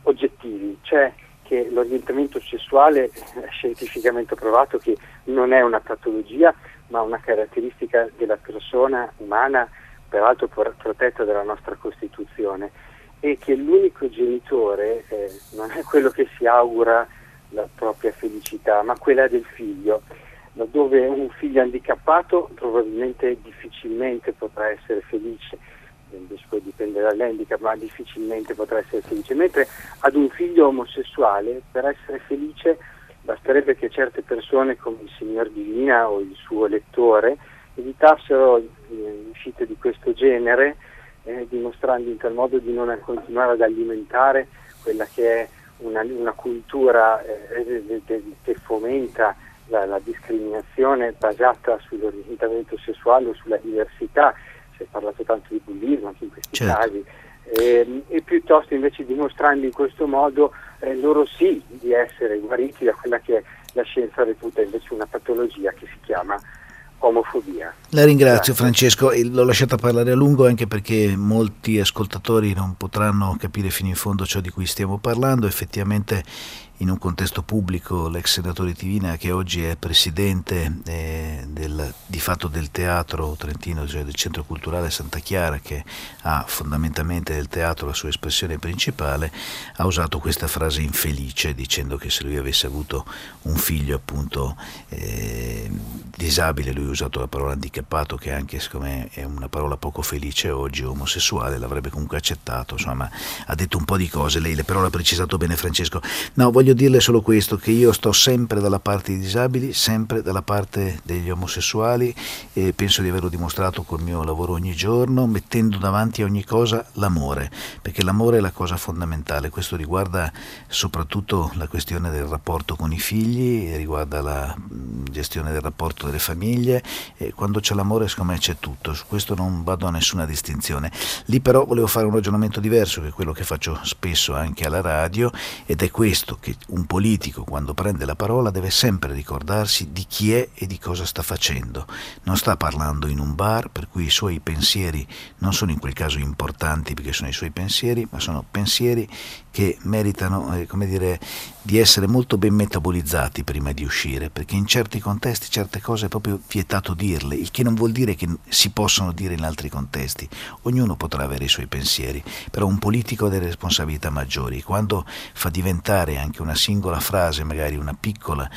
oggettivi, cioè che l'orientamento sessuale è scientificamente provato che non è una patologia ma una caratteristica della persona umana, peraltro protetta dalla nostra Costituzione, e che l'unico genitore eh, non è quello che si augura la propria felicità, ma quella del figlio, dove un figlio handicappato probabilmente difficilmente potrà essere felice, invece poi dipende dall'handicap, ma difficilmente potrà essere felice, mentre ad un figlio omosessuale per essere felice basterebbe che certe persone come il signor Divina o il suo lettore evitassero eh, uscite di questo genere, eh, dimostrando in tal modo di non continuare ad alimentare quella che è una, una cultura eh, che fomenta la, la, discriminazione basata sull'orientamento sessuale o sulla diversità, si è parlato tanto di bullismo anche in questi certo. casi, eh, e piuttosto invece dimostrando in questo modo eh, loro sì di essere guariti da quella che la scienza reputa invece una patologia che si chiama omofobia. La ringrazio. Francesco, l'ho lasciata parlare a lungo anche perché molti ascoltatori non potranno capire fino in fondo ciò di cui stiamo parlando, effettivamente in un contesto pubblico l'ex senatore Tivina che oggi è presidente eh, del, di fatto del teatro trentino, cioè del centro culturale Santa Chiara che ha fondamentalmente del teatro la sua espressione principale, ha usato questa frase infelice dicendo che se lui avesse avuto un figlio appunto eh, disabile, lui ha usato la parola handicappato che anche siccome è una parola poco felice oggi, omosessuale, l'avrebbe comunque accettato, insomma ha detto un po' di cose, lei le parole ha precisato bene Francesco. No, voglio voglio dirle solo questo, che io sto sempre dalla parte dei disabili, sempre dalla parte degli omosessuali e penso di averlo dimostrato col mio lavoro ogni giorno, mettendo davanti a ogni cosa l'amore, perché l'amore è la cosa fondamentale. Questo riguarda soprattutto la questione del rapporto con i figli, riguarda la gestione del rapporto delle famiglie quando c'è l'amore secondo me c'è tutto, su questo non vado a nessuna distinzione. Lì però volevo fare un ragionamento diverso che è quello che faccio spesso anche alla radio ed è questo che un politico quando prende la parola deve sempre ricordarsi di chi è e di cosa sta facendo. Non sta parlando in un bar, per cui i suoi pensieri non sono in quel caso importanti perché sono i suoi pensieri, ma sono pensieri che meritano eh, dire, di essere molto ben metabolizzati prima di uscire, perché in certi contesti certe cose è proprio vietato dirle, il che non vuol dire che si possono dire in altri contesti. Ognuno potrà avere i suoi pensieri, però un politico ha delle responsabilità maggiori. Quando fa diventare anche una singola frase, magari una piccola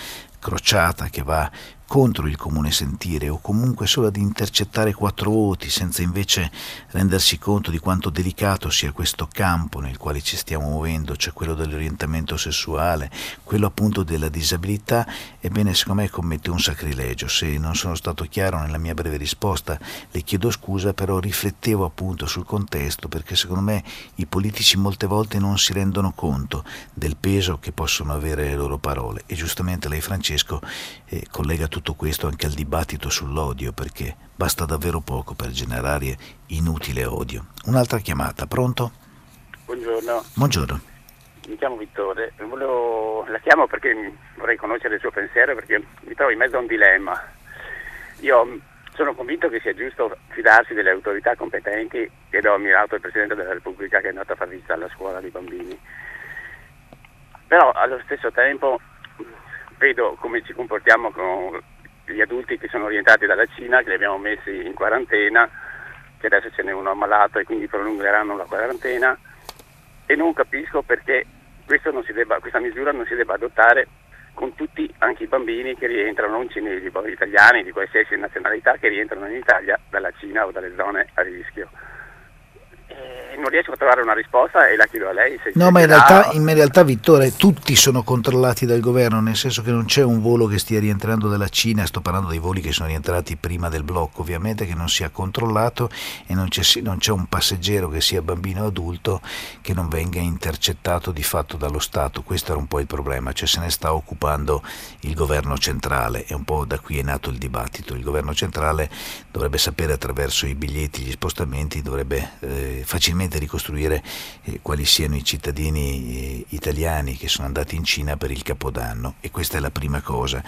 crociata che va contro il comune sentire o comunque solo ad intercettare quattro voti senza invece rendersi conto di quanto delicato sia questo campo nel quale ci stiamo muovendo, cioè quello dell'orientamento sessuale, quello appunto della disabilità, ebbene secondo me commette un sacrilegio. Se non sono stato chiaro nella mia breve risposta le chiedo scusa, però riflettevo appunto sul contesto perché secondo me i politici molte volte non si rendono conto del peso che possono avere le loro parole e giustamente lei Francesco eh, collega tutto questo anche al dibattito sull'odio, perché basta davvero poco per generare inutile odio. Un'altra chiamata, pronto? Buongiorno. Buongiorno. Mi chiamo Vittore, Volevo... la chiamo perché vorrei conoscere il suo pensiero perché mi trovo in mezzo a un dilemma. Io sono convinto che sia giusto fidarsi delle autorità competenti ed ho ammirato il Presidente della Repubblica che è andato a far visita alla scuola dei bambini. Però allo stesso tempo vedo come ci comportiamo con gli adulti che sono orientati dalla Cina, che li abbiamo messi in quarantena, che adesso ce n'è uno ammalato e quindi prolungheranno la quarantena e non capisco perché debba, questa misura non si debba adottare con tutti anche i bambini che rientrano, non cinesi, ma italiani di qualsiasi nazionalità che rientrano in Italia dalla Cina o dalle zone a rischio. Eh, non riesco a trovare una risposta e la chiedo a lei. Se no, ma in realtà, in realtà, Vittore, tutti sono controllati dal governo, nel senso che non c'è un volo che stia rientrando dalla Cina, sto parlando dei voli che sono rientrati prima del blocco, ovviamente, che non sia controllato e non c'è, non c'è un passeggero che sia bambino o adulto che non venga intercettato di fatto dallo Stato. Questo era un po' il problema, cioè se ne sta occupando il governo centrale e un po' da qui è nato il dibattito. Il governo centrale dovrebbe sapere attraverso i biglietti, gli spostamenti, dovrebbe eh, facilmente ricostruire eh, quali siano i cittadini eh, italiani che sono andati in Cina per il Capodanno e questa è la prima cosa.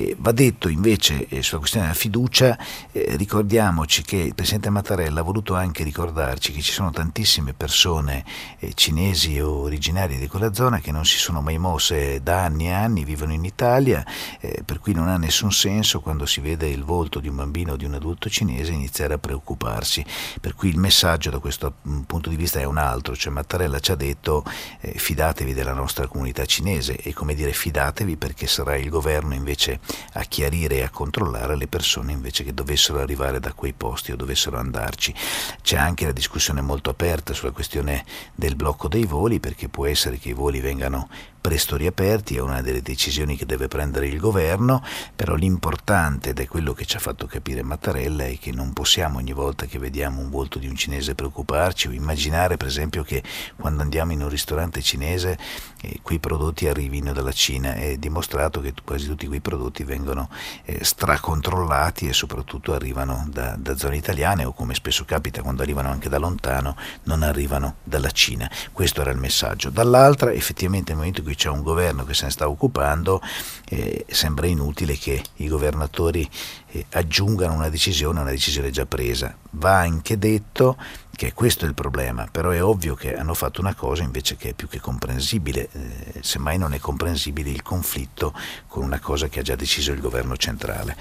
Eh, va detto invece eh, sulla questione della fiducia, eh, ricordiamoci che il Presidente Mattarella ha voluto anche ricordarci che ci sono tantissime persone eh, cinesi o originarie di quella zona che non si sono mai mosse da anni e anni, vivono in Italia, eh, per cui non ha nessun senso quando si vede il volto di un bambino o di un adulto cinese iniziare a preoccuparsi. Per cui il messaggio da questo mm, punto di vista è un altro, cioè Mattarella ci ha detto eh, fidatevi della nostra comunità cinese e come dire fidatevi perché sarà il governo invece a chiarire e a controllare le persone invece che dovessero arrivare da quei posti o dovessero andarci. C'è anche la discussione molto aperta sulla questione del blocco dei voli perché può essere che i voli vengano presto riaperti, è una delle decisioni che deve prendere il governo, però l'importante, ed è quello che ci ha fatto capire Mattarella, è che non possiamo ogni volta che vediamo un volto di un cinese preoccuparci o immaginare per esempio che quando andiamo in un ristorante cinese eh, quei prodotti arrivino dalla Cina, è dimostrato che quasi tutti quei prodotti vengono eh, stracontrollati e soprattutto arrivano da, da zone italiane o come spesso capita quando arrivano anche da lontano, non arrivano dalla Cina. Questo era il messaggio. Dall'altra effettivamente nel momento in cui cui c'è un governo che se ne sta occupando, eh, sembra inutile che i governatori eh, aggiungano una decisione a una decisione già presa. Va anche detto che questo è il problema, però è ovvio che hanno fatto una cosa invece che è più che comprensibile, eh, semmai non è comprensibile il conflitto con una cosa che ha già deciso il governo centrale.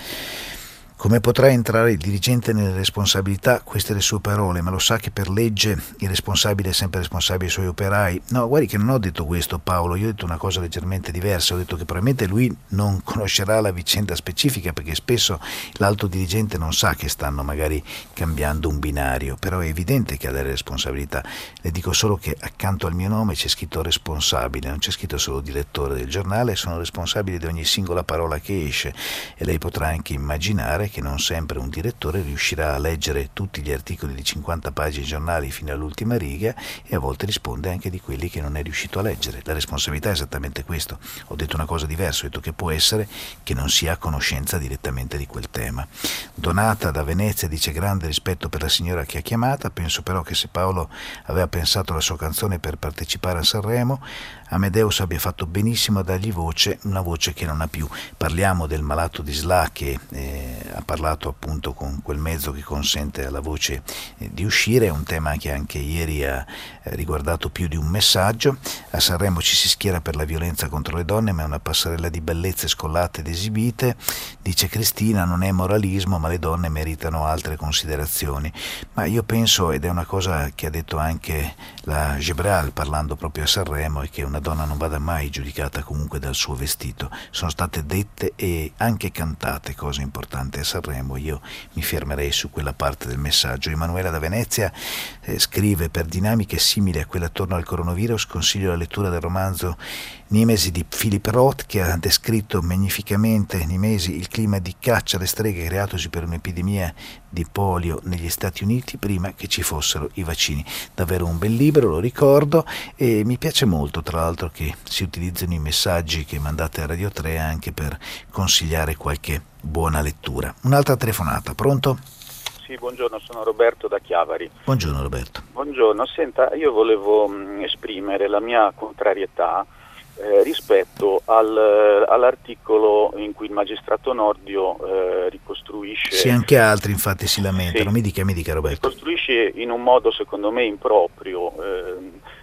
Come potrà entrare il dirigente nelle responsabilità? Queste le sue parole, ma lo sa che per legge il responsabile è sempre responsabile dei suoi operai? No, guardi che non ho detto questo Paolo, io ho detto una cosa leggermente diversa, ho detto che probabilmente lui non *laughs* conoscerà la vicenda specifica perché spesso l'alto dirigente non sa che stanno magari cambiando un binario, però è evidente che ha delle responsabilità. Le dico solo che accanto al mio nome c'è scritto responsabile, non c'è scritto solo direttore del giornale, sono responsabile di ogni singola parola che esce e lei potrà anche immaginare che non sempre un direttore riuscirà a leggere tutti gli articoli di 50 pagine giornali fino all'ultima riga e a volte risponde anche di quelli che non è riuscito a leggere. La responsabilità è esattamente questo. Ho detto una cosa diversa, ho detto che può essere che non sia a conoscenza direttamente di quel tema. Donata da Venezia dice grande rispetto per la signora che ha chiamata, penso però che se Paolo aveva pensato alla sua canzone per partecipare a Sanremo, Amedeus abbia fatto benissimo a dargli voce, una voce che non ha più. Parliamo del malato di SLA che eh, ha parlato appunto con quel mezzo che consente alla voce eh, di uscire, è un tema che anche ieri ha eh, riguardato più di un messaggio. A Sanremo ci si schiera per la violenza contro le donne, ma è una passerella di bellezze scollate ed esibite. Dice Cristina, non è moralismo, ma le donne meritano altre considerazioni. Ma io penso, ed è una cosa che ha detto anche la Gebral parlando proprio a Sanremo, è che una donna non vada mai giudicata comunque dal suo vestito. Sono state dette e anche cantate cose importanti a Sanremo, io mi fermerei su quella parte del messaggio. Emanuela da Venezia eh, scrive per dinamiche simili a quelle attorno al coronavirus consiglio la lettura del romanzo Nimesi di Philip Roth che ha descritto magnificamente Nimesi il clima di caccia alle streghe creatosi per un'epidemia di polio negli Stati Uniti prima che ci fossero i vaccini. Davvero un bel libro, lo ricordo, e mi piace molto tra l'altro che si utilizzino i messaggi che mandate a Radio 3 anche per consigliare qualche buona lettura. Un'altra telefonata, pronto? Sì, buongiorno, sono Roberto da Chiavari. Buongiorno Roberto. Buongiorno, senta, io volevo mh, esprimere la mia contrarietà eh, rispetto al, all'articolo in cui il magistrato Nordio eh, ricostruisce... Sì, anche altri infatti si lamentano, sì, mi dica, mi dica Roberto. Ricostruisce in un modo secondo me improprio eh,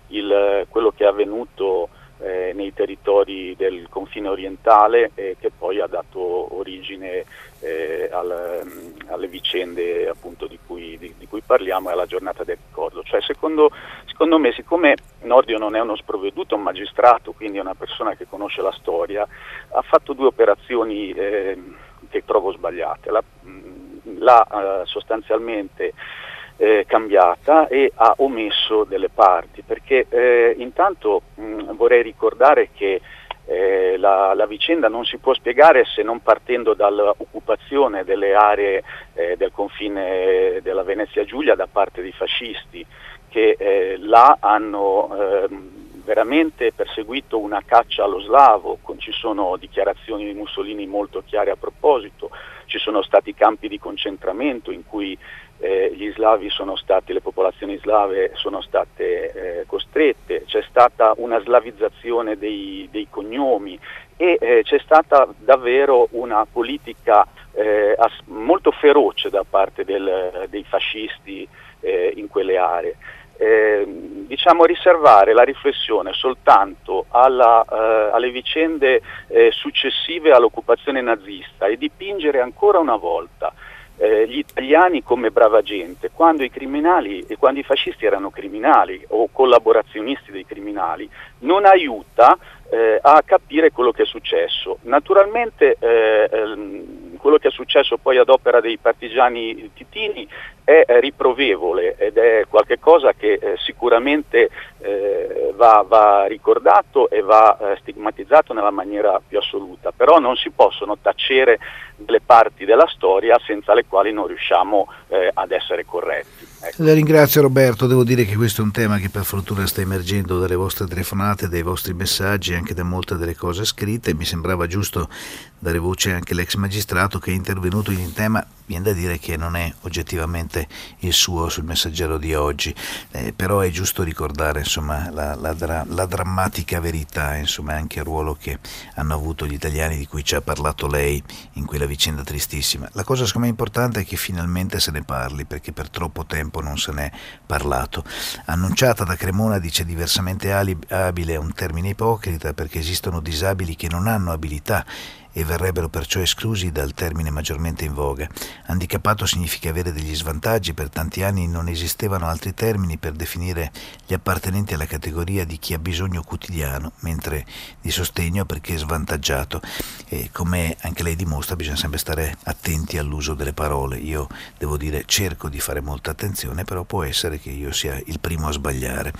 il, quello che è avvenuto eh, nei territori del confine orientale e che poi ha dato origine eh, al, alle vicende appunto di cui, di, di cui parliamo è alla giornata del ricordo. Cioè, secondo, secondo me, siccome Nordio non è uno sprovveduto, è un magistrato, quindi è una persona che conosce la storia, ha fatto due operazioni eh, che trovo sbagliate. L'ha eh, sostanzialmente eh, cambiata e ha omesso delle parti, perché eh, intanto mh, vorrei ricordare che eh, la, la, vicenda non si può spiegare se non partendo dall'occupazione delle aree eh, del confine della Venezia Giulia da parte dei fascisti che eh, là hanno ehm, veramente perseguito una caccia allo slavo, ci sono dichiarazioni di Mussolini molto chiare a proposito, ci sono stati campi di concentramento in cui eh, stati, le popolazioni slave sono state eh, costrette, c'è stata una slavizzazione dei, dei cognomi e eh, c'è stata davvero una politica eh, molto feroce da parte del, dei fascisti eh, in quelle aree. Eh, diciamo riservare la riflessione soltanto alla, eh, alle vicende eh, successive all'occupazione nazista e dipingere ancora una volta eh, gli italiani come brava gente, quando i criminali e quando i fascisti erano criminali o collaborazionisti dei criminali, non aiuta eh, a capire quello che è successo. Naturalmente eh, ehm, quello che è successo poi ad opera dei partigiani titini è riprovevole ed è qualcosa che eh, sicuramente eh, va, va, ricordato e va eh, stigmatizzato nella maniera più assoluta, però non si possono tacere delle parti della storia senza le quali non riusciamo ad essere corretti. Ecco. Le ringrazio Roberto, devo dire che questo è un tema che per fortuna sta emergendo dalle vostre telefonate, dai vostri messaggi, anche da molte delle cose scritte, mi sembrava giusto dare voce anche all'ex magistrato che è intervenuto in tema, viene da dire che non è oggettivamente il suo sul messaggero di oggi, eh, però è giusto ricordare insomma, la, la, la, drammatica verità, insomma, anche il ruolo che hanno avuto gli italiani di cui ci ha parlato lei in quella vicenda tristissima. La cosa secondo me importante è che finalmente se ne parli, perché per troppo tempo non se n'è parlato. Annunciata da Cremona dice diversamente abile è un termine ipocrita perché esistono disabili che non hanno abilità e verrebbero perciò esclusi dal termine maggiormente in voga. Handicappato significa avere degli svantaggi, per tanti anni non esistevano altri termini per definire gli appartenenti alla categoria di chi ha bisogno quotidiano, mentre di sostegno perché svantaggiato. E come anche lei dimostra bisogna sempre stare attenti all'uso delle parole. Io devo dire cerco di fare molta attenzione, però può essere che io sia il primo a sbagliare.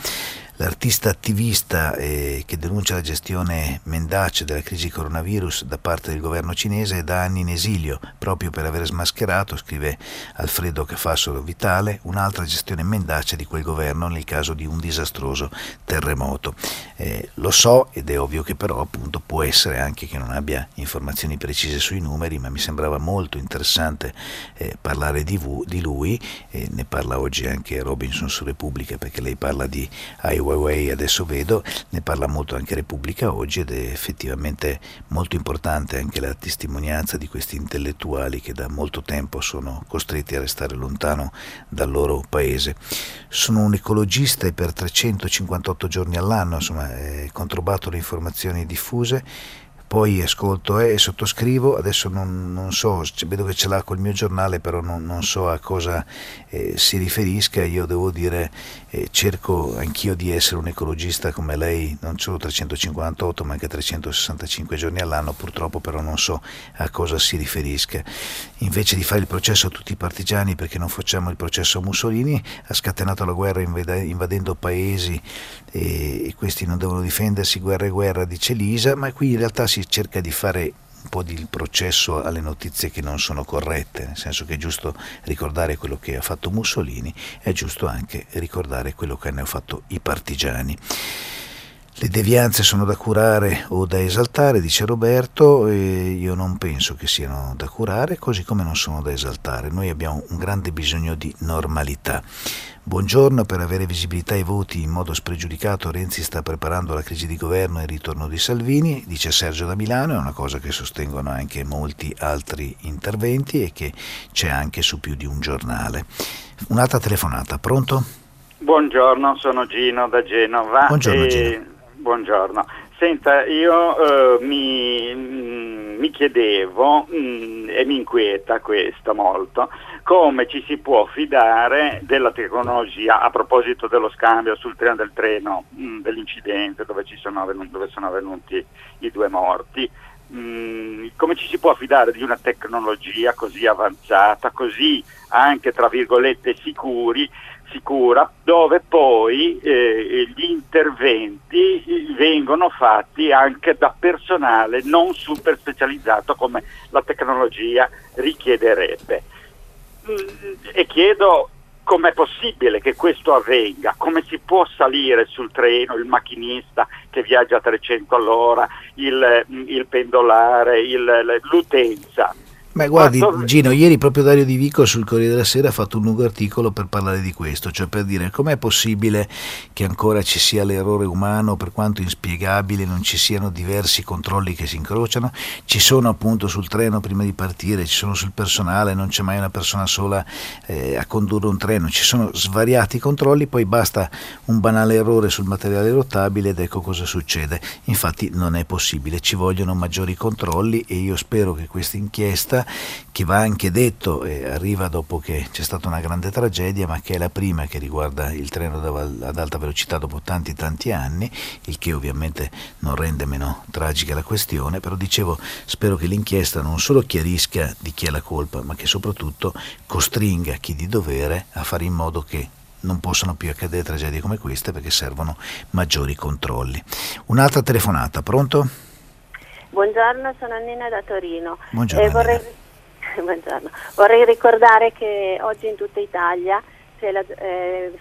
L'artista attivista eh, che denuncia la gestione mendace della crisi coronavirus da parte del governo cinese è da anni in esilio, proprio per aver smascherato, scrive Alfredo Cafassolo Vitale, un'altra gestione mendace di quel governo nel caso di un disastroso terremoto. Eh, lo so ed è ovvio che però appunto può essere anche che non abbia informazioni precise sui numeri, ma mi sembrava molto interessante eh, parlare di, di lui, ne parla oggi anche Robinson su Repubblica perché lei parla di Ai Huawei adesso vedo, ne parla molto anche Repubblica oggi ed è effettivamente molto importante anche la testimonianza di questi intellettuali che da molto tempo sono costretti a restare lontano dal loro paese. Sono un ecologista e per 358 giorni all'anno insomma, eh, controbatto le informazioni diffuse poi ascolto e sottoscrivo, adesso non, non, so, vedo che ce l'ha col mio giornale, però non, non so a cosa eh, si riferisca, io devo dire, eh, cerco anch'io di essere un ecologista come lei, non solo 358 ma anche 365 giorni all'anno, purtroppo però non so a cosa si riferisca. Invece di fare il processo a tutti i partigiani perché non facciamo il processo a Mussolini, ha scatenato la guerra invadendo paesi e, questi non devono difendersi, guerra e guerra, dice Lisa, ma qui in realtà si cerca di fare un po' di processo alle notizie che non sono corrette, nel senso che è giusto ricordare quello che ha fatto Mussolini, è giusto anche ricordare quello che hanno fatto i partigiani. Le devianze sono da curare o da esaltare, dice Roberto, e io non penso che siano da curare, così come non sono da esaltare. Noi abbiamo un grande bisogno di normalità. Buongiorno, per avere visibilità ai voti in modo spregiudicato Renzi sta preparando la crisi di governo e il ritorno di Salvini, dice Sergio da Milano, è una cosa che sostengono anche molti altri interventi e che c'è anche su più di un giornale. Un'altra telefonata, pronto? Buongiorno, sono Gino da Genova. Buongiorno e... Gino. Buongiorno. Senta, io eh, mi mi chiedevo, mh, mm, e mi inquieta questo molto, come ci si può fidare della tecnologia a proposito dello scambio sul treno del treno, mh, mm, dell'incidente dove, dove sono avvenuti i due morti. Mh, come ci si può fidare di una tecnologia così avanzata, così anche tra virgolette sicuri, sicura, dove poi eh, gli interventi vengono fatti anche da personale non super specializzato come la tecnologia richiederebbe e chiedo com'è possibile che questo avvenga, come si può salire sul treno il macchinista che viaggia a 300 all'ora, il, il pendolare, il, l'utenza. Beh, guardi, Gino, ieri proprio Dario Di Vico sul Corriere della Sera ha fatto un lungo articolo per parlare di questo, cioè per dire com'è possibile che ancora ci sia l'errore umano, per quanto inspiegabile, non ci siano diversi controlli che si incrociano, ci sono appunto sul treno prima di partire, ci sono sul personale, non c'è mai una persona sola eh, a condurre un treno, ci sono svariati controlli, poi basta un banale errore sul materiale rotabile ed ecco cosa succede. Infatti non è possibile, ci vogliono maggiori controlli e io spero che questa inchiesta che va anche detto, e arriva dopo che c'è stata una grande tragedia, ma che è la prima che riguarda il treno ad alta velocità dopo tanti tanti anni, il che ovviamente non rende meno tragica la questione, però dicevo spero che l'inchiesta non solo chiarisca di chi è la colpa, ma che soprattutto costringa chi di dovere a fare in modo che non possano più accadere tragedie come queste perché servono maggiori controlli. Un'altra telefonata, pronto? Buongiorno, sono Nina da Torino. Buongiorno. Eh, vorrei, *laughs* buongiorno. vorrei, ricordare che oggi in tutta Italia la, eh,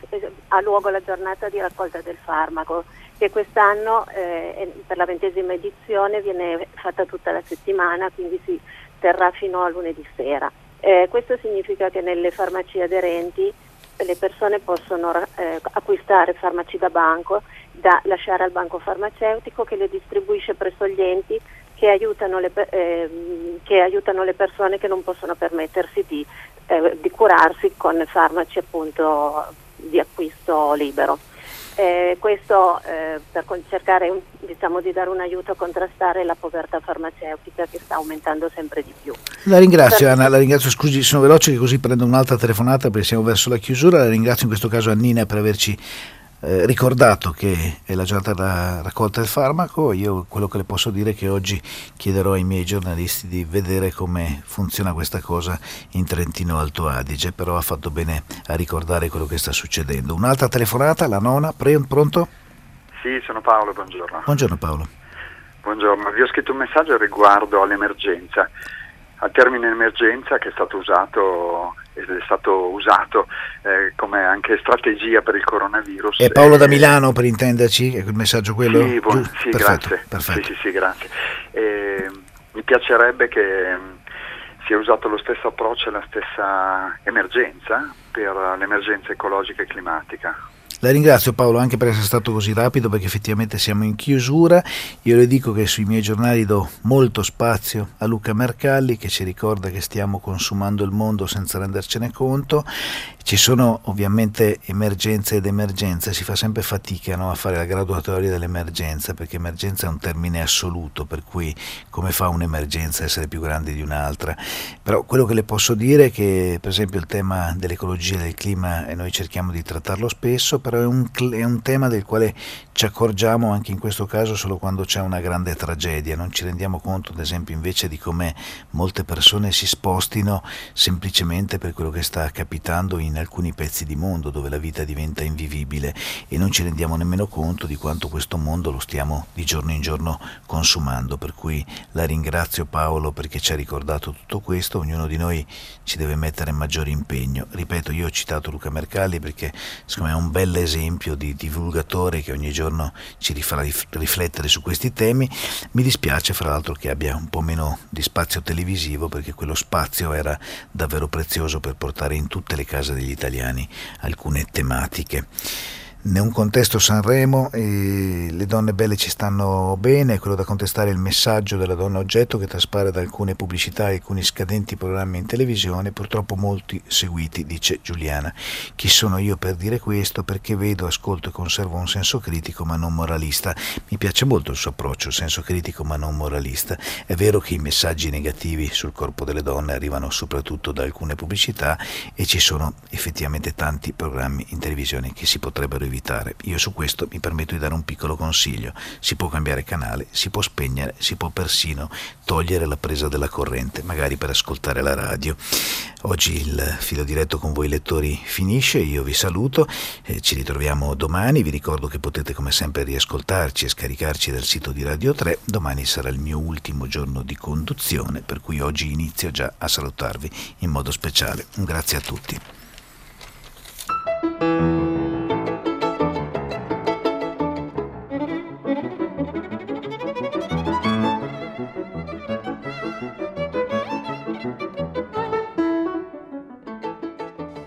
ha luogo la giornata di raccolta del farmaco che quest'anno eh, per la ventesima edizione viene fatta tutta la settimana, quindi si terrà fino a lunedì sera. Eh, questo significa che nelle farmacie aderenti le persone possono eh, acquistare farmaci da banco da lasciare al banco farmaceutico che le distribuisce presso gli enti che aiutano le, eh, che aiutano le persone che non possono permettersi di, eh, di curarsi con farmaci appunto di acquisto libero. Eh, questo eh, per cercare diciamo, di dare un aiuto a contrastare la povertà farmaceutica che sta aumentando sempre di più. La ringrazio per... Anna, la ringrazio, scusi sono veloce che così prendo un'altra telefonata perché siamo verso la chiusura, la ringrazio in questo caso Annina per averci eh, ricordato che è la giornata della raccolta del farmaco, io quello che le posso dire è che oggi chiederò ai miei giornalisti di vedere come funziona questa cosa in Trentino Alto Adige, però ha fatto bene a ricordare quello che sta succedendo. Un'altra telefonata, la nona, pre- pronto? Sì, sono Paolo, buongiorno. Buongiorno Paolo. Buongiorno, vi ho scritto un messaggio riguardo all'emergenza, al termine emergenza che è stato usato ed è stato usato eh, come anche strategia per il coronavirus. E Paolo da Milano per intenderci, è quel messaggio quello? Sì, buon, sì perfetto, grazie. Perfetto. Sì, sì, grazie. E, mi piacerebbe che mm, sia usato lo stesso approccio e la stessa emergenza per l'emergenza ecologica e climatica. La ringrazio Paolo anche per essere stato così rapido perché effettivamente siamo in chiusura. Io le dico che sui miei giornali do molto spazio a Luca Mercalli che ci ricorda che stiamo consumando il mondo senza rendercene conto ci sono ovviamente emergenze ed emergenze, si fa sempre fatica no, a fare la graduatoria dell'emergenza perché emergenza è un termine assoluto, per cui come fa un'emergenza a essere più grande di un'altra. Però quello che le posso dire è che per esempio il tema dell'ecologia e del clima, noi cerchiamo di trattarlo spesso, però è un, è un tema del quale ci accorgiamo anche in questo caso solo quando c'è una grande tragedia, non ci rendiamo conto ad esempio invece di come molte persone si spostino semplicemente per quello che sta capitando in alcuni pezzi di mondo dove la vita diventa invivibile e non ci rendiamo nemmeno conto di quanto questo mondo lo stiamo di giorno in giorno consumando. Per cui la ringrazio Paolo perché ci ha ricordato tutto questo, ognuno di noi ci deve mettere maggiore impegno. Ripeto, io ho citato Luca Mercalli perché secondo me è un bel esempio di divulgatore che ogni giorno ci rifà riflettere su questi temi. Mi dispiace fra l'altro che abbia un po' meno di spazio televisivo perché quello spazio era davvero prezioso per portare in tutte le case degli italiani alcune tematiche. In un contesto Sanremo e le donne belle ci stanno bene, è quello da contestare il messaggio della donna oggetto che traspare da alcune pubblicità e alcuni scadenti programmi in televisione, purtroppo molti seguiti, dice Giuliana. Chi sono io per dire questo? Perché vedo, ascolto e conservo un senso critico ma non moralista. Mi piace molto il suo approccio, senso critico ma non moralista. È vero che i messaggi negativi sul corpo delle donne arrivano soprattutto da alcune pubblicità e ci sono effettivamente tanti programmi in televisione che si potrebbero evitare. Io su questo mi permetto di dare un piccolo consiglio. Si può cambiare canale, si può spegnere, si può persino togliere la presa della corrente, magari per ascoltare la radio. Oggi il filo diretto con voi lettori finisce, io vi saluto, eh, ci ritroviamo domani, vi ricordo che potete come sempre riascoltarci e scaricarci dal sito di Radio 3, domani sarà il mio ultimo giorno di conduzione, per cui oggi inizio già a salutarvi in modo speciale. Un grazie a tutti.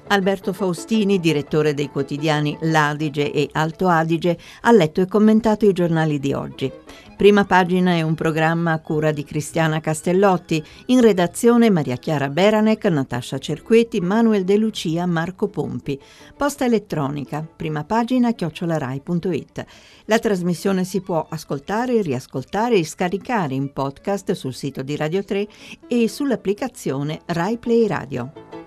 Alberto Faustini, direttore dei quotidiani L'Adige e Alto Adige, ha letto e commentato i giornali di oggi. Prima pagina è un programma a cura di Cristiana Castellotti, in redazione Maria Chiara Beranec, Natascia Cerqueti, Manuel De Lucia, Marco Pompi. Posta elettronica, prima pagina chiocciolarai.it. La trasmissione si può ascoltare, riascoltare e scaricare in podcast sul sito di Radio 3 e sull'applicazione Rai Play Radio.